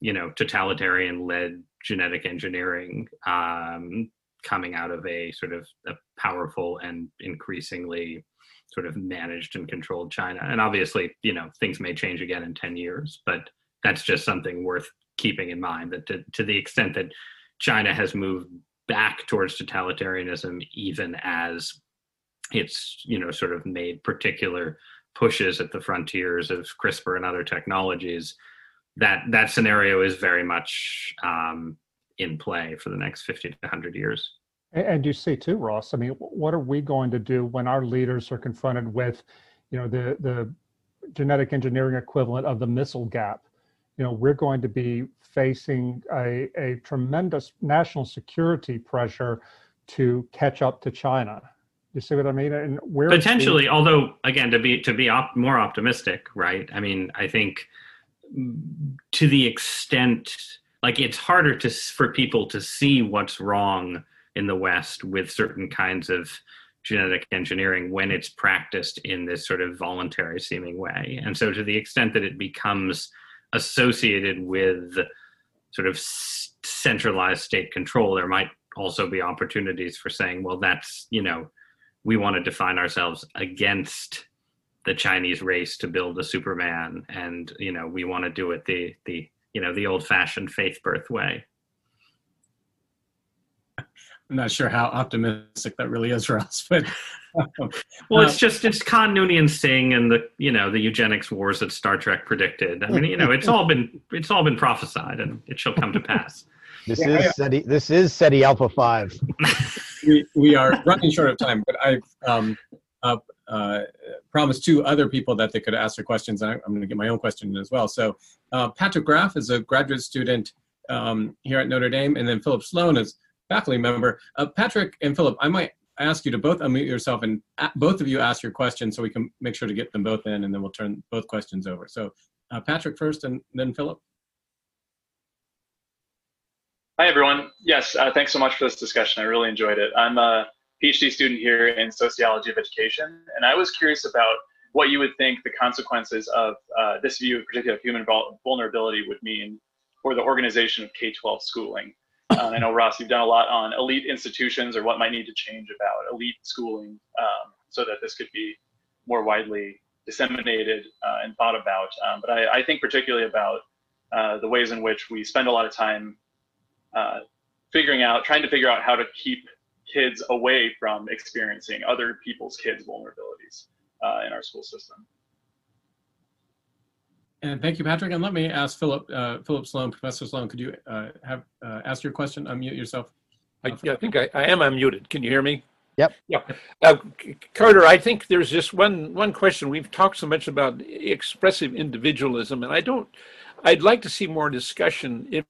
you know, totalitarian led genetic engineering um, coming out of a sort of a powerful and increasingly sort of managed and controlled China. And obviously, you know, things may change again in 10 years, but that's just something worth keeping in mind that to, to the extent that China has moved back towards totalitarianism, even as it's, you know, sort of made particular pushes at the frontiers of CRISPR and other technologies, that that scenario is very much um, in play for the next 50 to 100 years. And you see too, Ross. I mean, what are we going to do when our leaders are confronted with, you know, the the genetic engineering equivalent of the missile gap? You know, we're going to be facing a, a tremendous national security pressure to catch up to China. You see what I mean? And where potentially, the, although again, to be to be op- more optimistic, right? I mean, I think to the extent like it's harder to for people to see what's wrong in the West with certain kinds of genetic engineering when it's practiced in this sort of voluntary seeming way. And so, to the extent that it becomes associated with sort of centralized state control, there might also be opportunities for saying, well, that's, you know, we want to define ourselves against the Chinese race to build a Superman, and you know, we want to do it the the you know the old-fashioned faith birth way. I'm not sure how optimistic that really is for us, but well, it's just it's Khan Noonien Singh and the you know the eugenics wars that Star Trek predicted. I mean, you know, it's all been it's all been prophesied, and it shall come to pass. This yeah, is Ceti, this is Ceti Alpha Five. we, we are running short of time, but I've um, uh, uh, promised two other people that they could ask their questions. And I'm going to get my own question as well. So uh, Patrick Graff is a graduate student um, here at Notre Dame, and then Philip Sloan is faculty member. Uh, Patrick and Philip, I might ask you to both unmute yourself and both of you ask your questions so we can make sure to get them both in and then we'll turn both questions over. So uh, Patrick first and then Philip. Hi, everyone. Yes, uh, thanks so much for this discussion. I really enjoyed it. I'm a PhD student here in sociology of education, and I was curious about what you would think the consequences of uh, this view, of human vulnerability, would mean for the organization of K-12 schooling. Um, I know, Ross, you've done a lot on elite institutions or what might need to change about elite schooling um, so that this could be more widely disseminated uh, and thought about. Um, but I, I, think particularly about uh, the ways in which we spend a lot of time uh, figuring out, trying to figure out how to keep kids away from experiencing other people's kids' vulnerabilities uh, in our school system. And thank you, Patrick. And let me ask Philip, uh, Philip Sloan, Professor Sloan, could you uh, have uh, ask your question? Unmute yourself. I, yeah, I think I, I, am unmuted. Can you hear me? Yep. Yeah. Uh, Carter, I think there's just one one question. We've talked so much about expressive individualism, and I don't. I'd like to see more discussion in,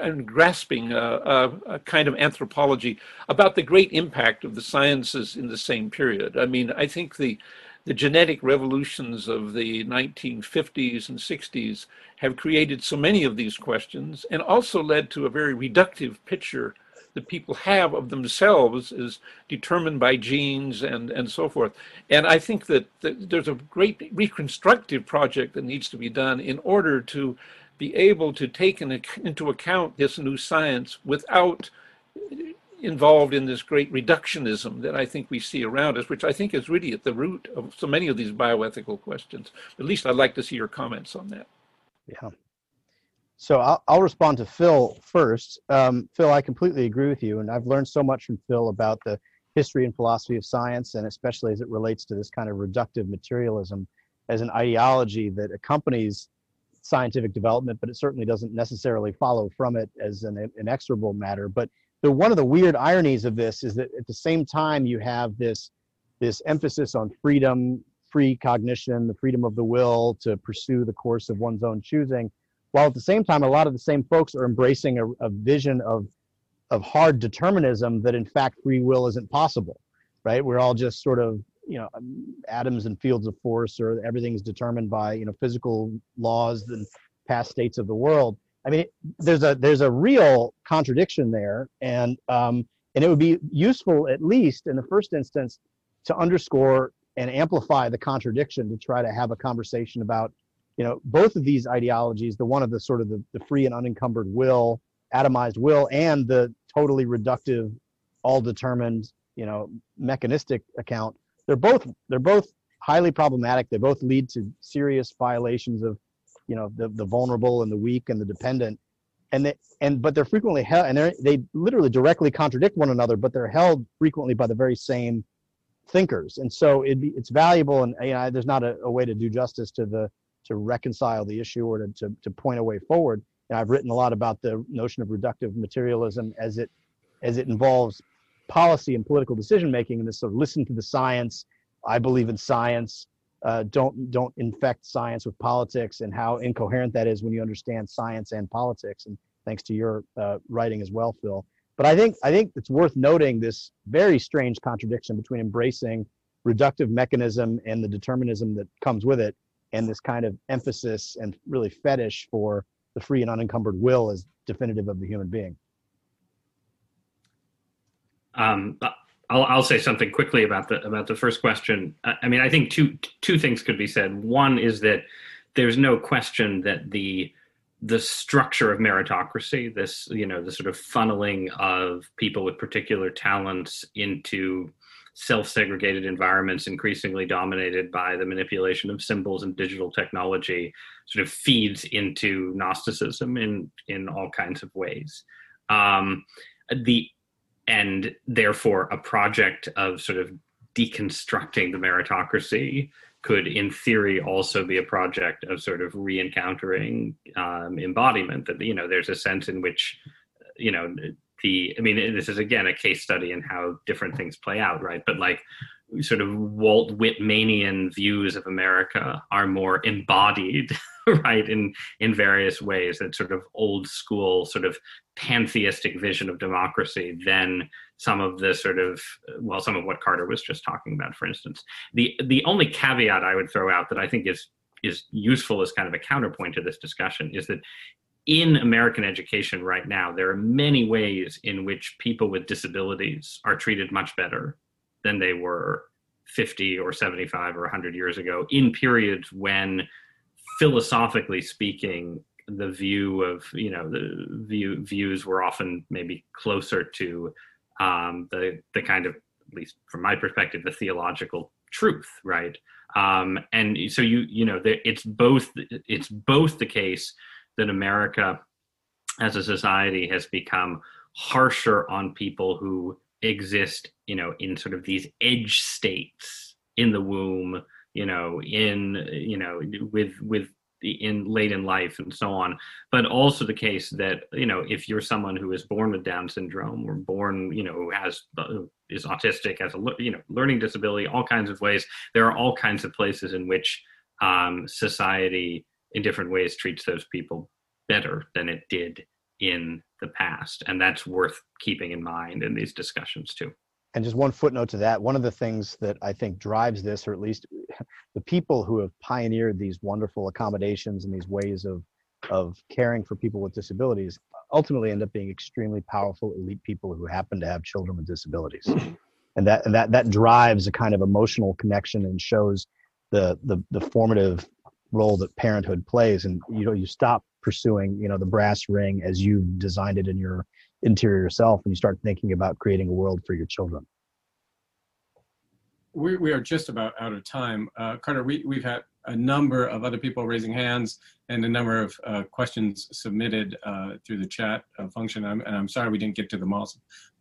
in grasping a, a, a, kind of anthropology about the great impact of the sciences in the same period. I mean, I think the the genetic revolutions of the 1950s and 60s have created so many of these questions and also led to a very reductive picture that people have of themselves is determined by genes and, and so forth. And I think that, that there's a great reconstructive project that needs to be done in order to be able to take in, into account this new science without involved in this great reductionism that I think we see around us, which I think is really at the root of so many of these bioethical questions. At least I'd like to see your comments on that. Yeah. So I'll, I'll respond to Phil first. Um, Phil, I completely agree with you, and I've learned so much from Phil about the history and philosophy of science, and especially as it relates to this kind of reductive materialism as an ideology that accompanies scientific development, but it certainly doesn't necessarily follow from it as an inexorable matter. But the one of the weird ironies of this is that at the same time you have this this emphasis on freedom, free cognition, the freedom of the will to pursue the course of one's own choosing, while at the same time a lot of the same folks are embracing a, a vision of of hard determinism that in fact free will isn't possible, right? We're all just sort of you know atoms and fields of force, or everything's determined by you know physical laws and past states of the world. I mean, there's a there's a real contradiction there, and um, and it would be useful at least in the first instance to underscore and amplify the contradiction to try to have a conversation about you know both of these ideologies the one of the sort of the, the free and unencumbered will atomized will and the totally reductive all determined you know mechanistic account. They're both they're both highly problematic. They both lead to serious violations of you know the, the vulnerable and the weak and the dependent and they, and but they're frequently held and they they literally directly contradict one another but they're held frequently by the very same thinkers and so it it's valuable and you know, there's not a, a way to do justice to the to reconcile the issue or to, to, to point a way forward. And I've written a lot about the notion of reductive materialism as it as it involves policy and political decision making and this sort of listen to the science. I believe in science. Uh, don't don't infect science with politics and how incoherent that is when you understand science and politics. And thanks to your uh, writing as well, Phil. But I think I think it's worth noting this very strange contradiction between embracing reductive mechanism and the determinism that comes with it, and this kind of emphasis and really fetish for the free and unencumbered will as definitive of the human being. Um, I'll, I'll say something quickly about the about the first question. I mean, I think two two things could be said. One is that there's no question that the the structure of meritocracy, this you know the sort of funneling of people with particular talents into self-segregated environments increasingly dominated by the manipulation of symbols and digital technology sort of feeds into gnosticism in in all kinds of ways um, the and therefore a project of sort of deconstructing the meritocracy could in theory also be a project of sort of re-encountering um, embodiment that you know there's a sense in which you know the i mean this is again a case study in how different things play out right? But like sort of walt whitmanian views of america are more embodied right in in various ways. That sort of old school sort of pantheistic vision of democracy than some of the sort of well some of what carter was just talking about for instance. The the only caveat i would throw out that i think is is useful as kind of a counterpoint to this discussion is that in American education right now, there are many ways in which people with disabilities are treated much better than they were 50 or 75 or 100 years ago in periods when philosophically speaking the view of you know the view views were often maybe closer to um, the the kind of at least from my perspective the theological truth right? Um, and so you you know it's both it's both the case that America as a society has become harsher on people who exist, you know, in sort of these edge states in the womb, you know, in, you know, with, with, in late in life and so on. But also the case that you know if you're someone who is born with down syndrome or born you know who has uh, is autistic has a you know learning disability all kinds of ways there are all kinds of places in which um, society in different ways treats those people better than it did in the past. And that's worth keeping in mind in these discussions too. And just one footnote to that, one of the things that I think drives this, or at least the people who have pioneered these wonderful accommodations and these ways of of caring for people with disabilities ultimately end up being extremely powerful elite people who happen to have children with disabilities and that and that that drives a kind of emotional connection and shows the the, the formative role that parenthood plays and you know you stop pursuing you know the brass ring as you designed it in your interior self and you start thinking about creating a world for your children? We, we are just about out of time. Uh, carter we, we've had a number of other people raising hands and a number of uh, questions submitted uh, through the chat uh, function. I'm, and i'm sorry we didn't get to them all.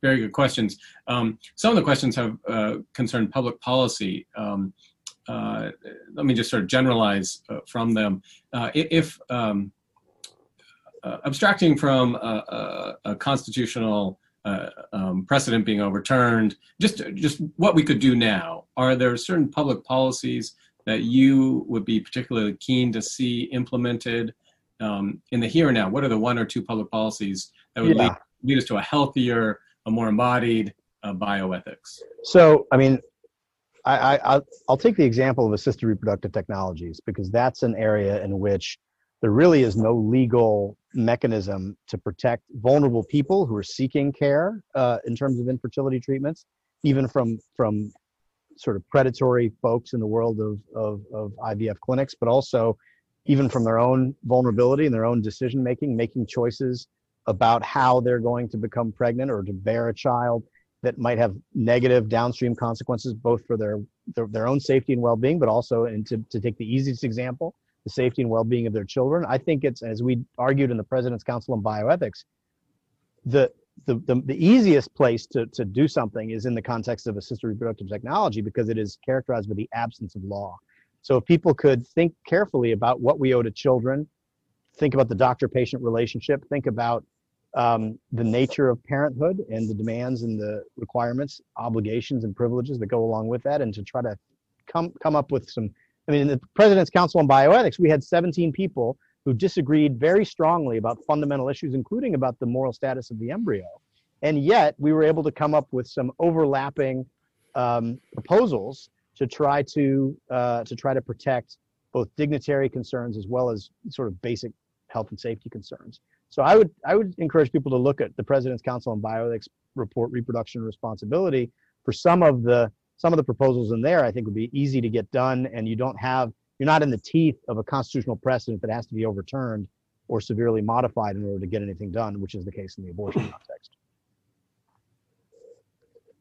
Very good questions. Um, some of the questions have uh, concerned public policy. Um, uh, let me just sort of generalize uh, from them. If um, abstracting from a, a, a constitutional uh, um, precedent being overturned, just just what we could do now. Are there certain public policies that you would be particularly keen to see implemented um, in the here and now? What are the one or two public policies that would yeah. lead lead us to a healthier, a more embodied uh, bioethics? So, I mean, I, I, I'll take the example of assisted reproductive technologies because that's an area in which there really is no legal mechanism to protect vulnerable people who are seeking care uh, in terms of infertility treatments, even from from sort of predatory folks in the world of, of, of IVF clinics, but also even from their own vulnerability and their own decision making, making choices about how they're going to become pregnant or to bear a child that might have negative downstream consequences, both for their, their, their own safety and well being, but also, and to, to take the easiest example, the safety and well being of their children. I think it's, as we argued in the President's Council on Bioethics, the, the, the, the, easiest place to, to do something is in the context of assisted reproductive technology because it is characterized by the absence of law. So if people could think carefully about what we owe to children, think about the doctor-patient relationship, think about um, the nature of parenthood and the demands and the requirements, obligations and privileges that go along with that, and to try to come come up with some. I mean, in the President's Council on Bioethics, we had 17 people who disagreed very strongly about fundamental issues, including about the moral status of the embryo. And yet, we were able to come up with some overlapping um, proposals to try to uh, to try to protect both dignitary concerns as well as sort of basic health and safety concerns. So I would I would encourage people to look at the President's Council on Bioethics report, reproduction responsibility, for some of the some of the proposals in there. I think would be easy to get done, and you don't have you're not in the teeth of a constitutional precedent that has to be overturned or severely modified in order to get anything done, which is the case in the abortion context.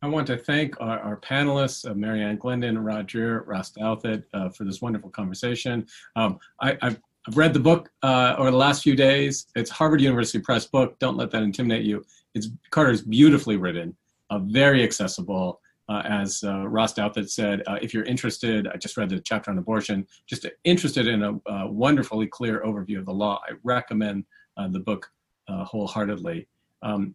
I want to thank our, our panelists, uh, Mary Ann Glendon, Roger, Ross uh, for this wonderful conversation. Um, I, have read the book uh, over the last few days. It's Harvard University Press book. Don't let that intimidate you. It's Carter's beautifully written, uh, very accessible, uh, as uh, Ross Douthat said, uh, if you're interested, I just read the chapter on abortion, just interested in a, wonderfully clear overview of the law, I recommend uh, the book uh, wholeheartedly. Um,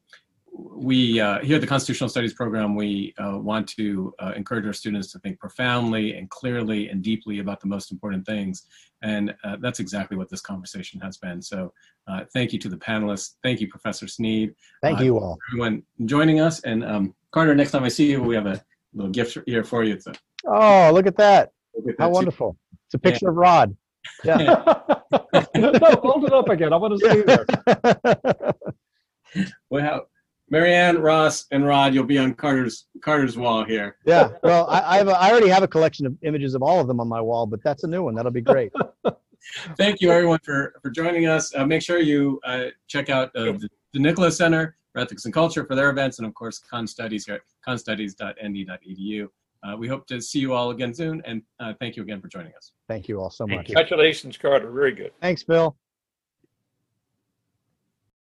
we uh, here at the Constitutional Studies program, we want to encourage our students to think profoundly and clearly and deeply about the most important things. And that's exactly what this conversation has been. So thank you to the panelists. Thank you, Professor Snead. Thank you all. Everyone joining us. And um, Carter, next time I see you, we have a little gift here for you. It's oh, look at that. Look at How that wonderful. Too. It's a picture yeah. of Rod. Yeah. no, hold it up again. I want to see there. well, Mary Ann, Ross, and Rod, you'll be on Carter's Carter's wall here. Yeah. Well, I, I, have a, I already have a collection of images of all of them on my wall, but that's a new one. That'll be great. Thank you, everyone, for for joining us. Uh, make sure you uh, check out uh, the, the Nicola Center for Ethics and Culture for their events, and of course, Con Studies here at constudies.nd.edu. Uh, we hope to see you all again soon, and uh, thank you again for joining us. Thank you all so much. Congratulations, Carter. Very good. Thanks, Bill.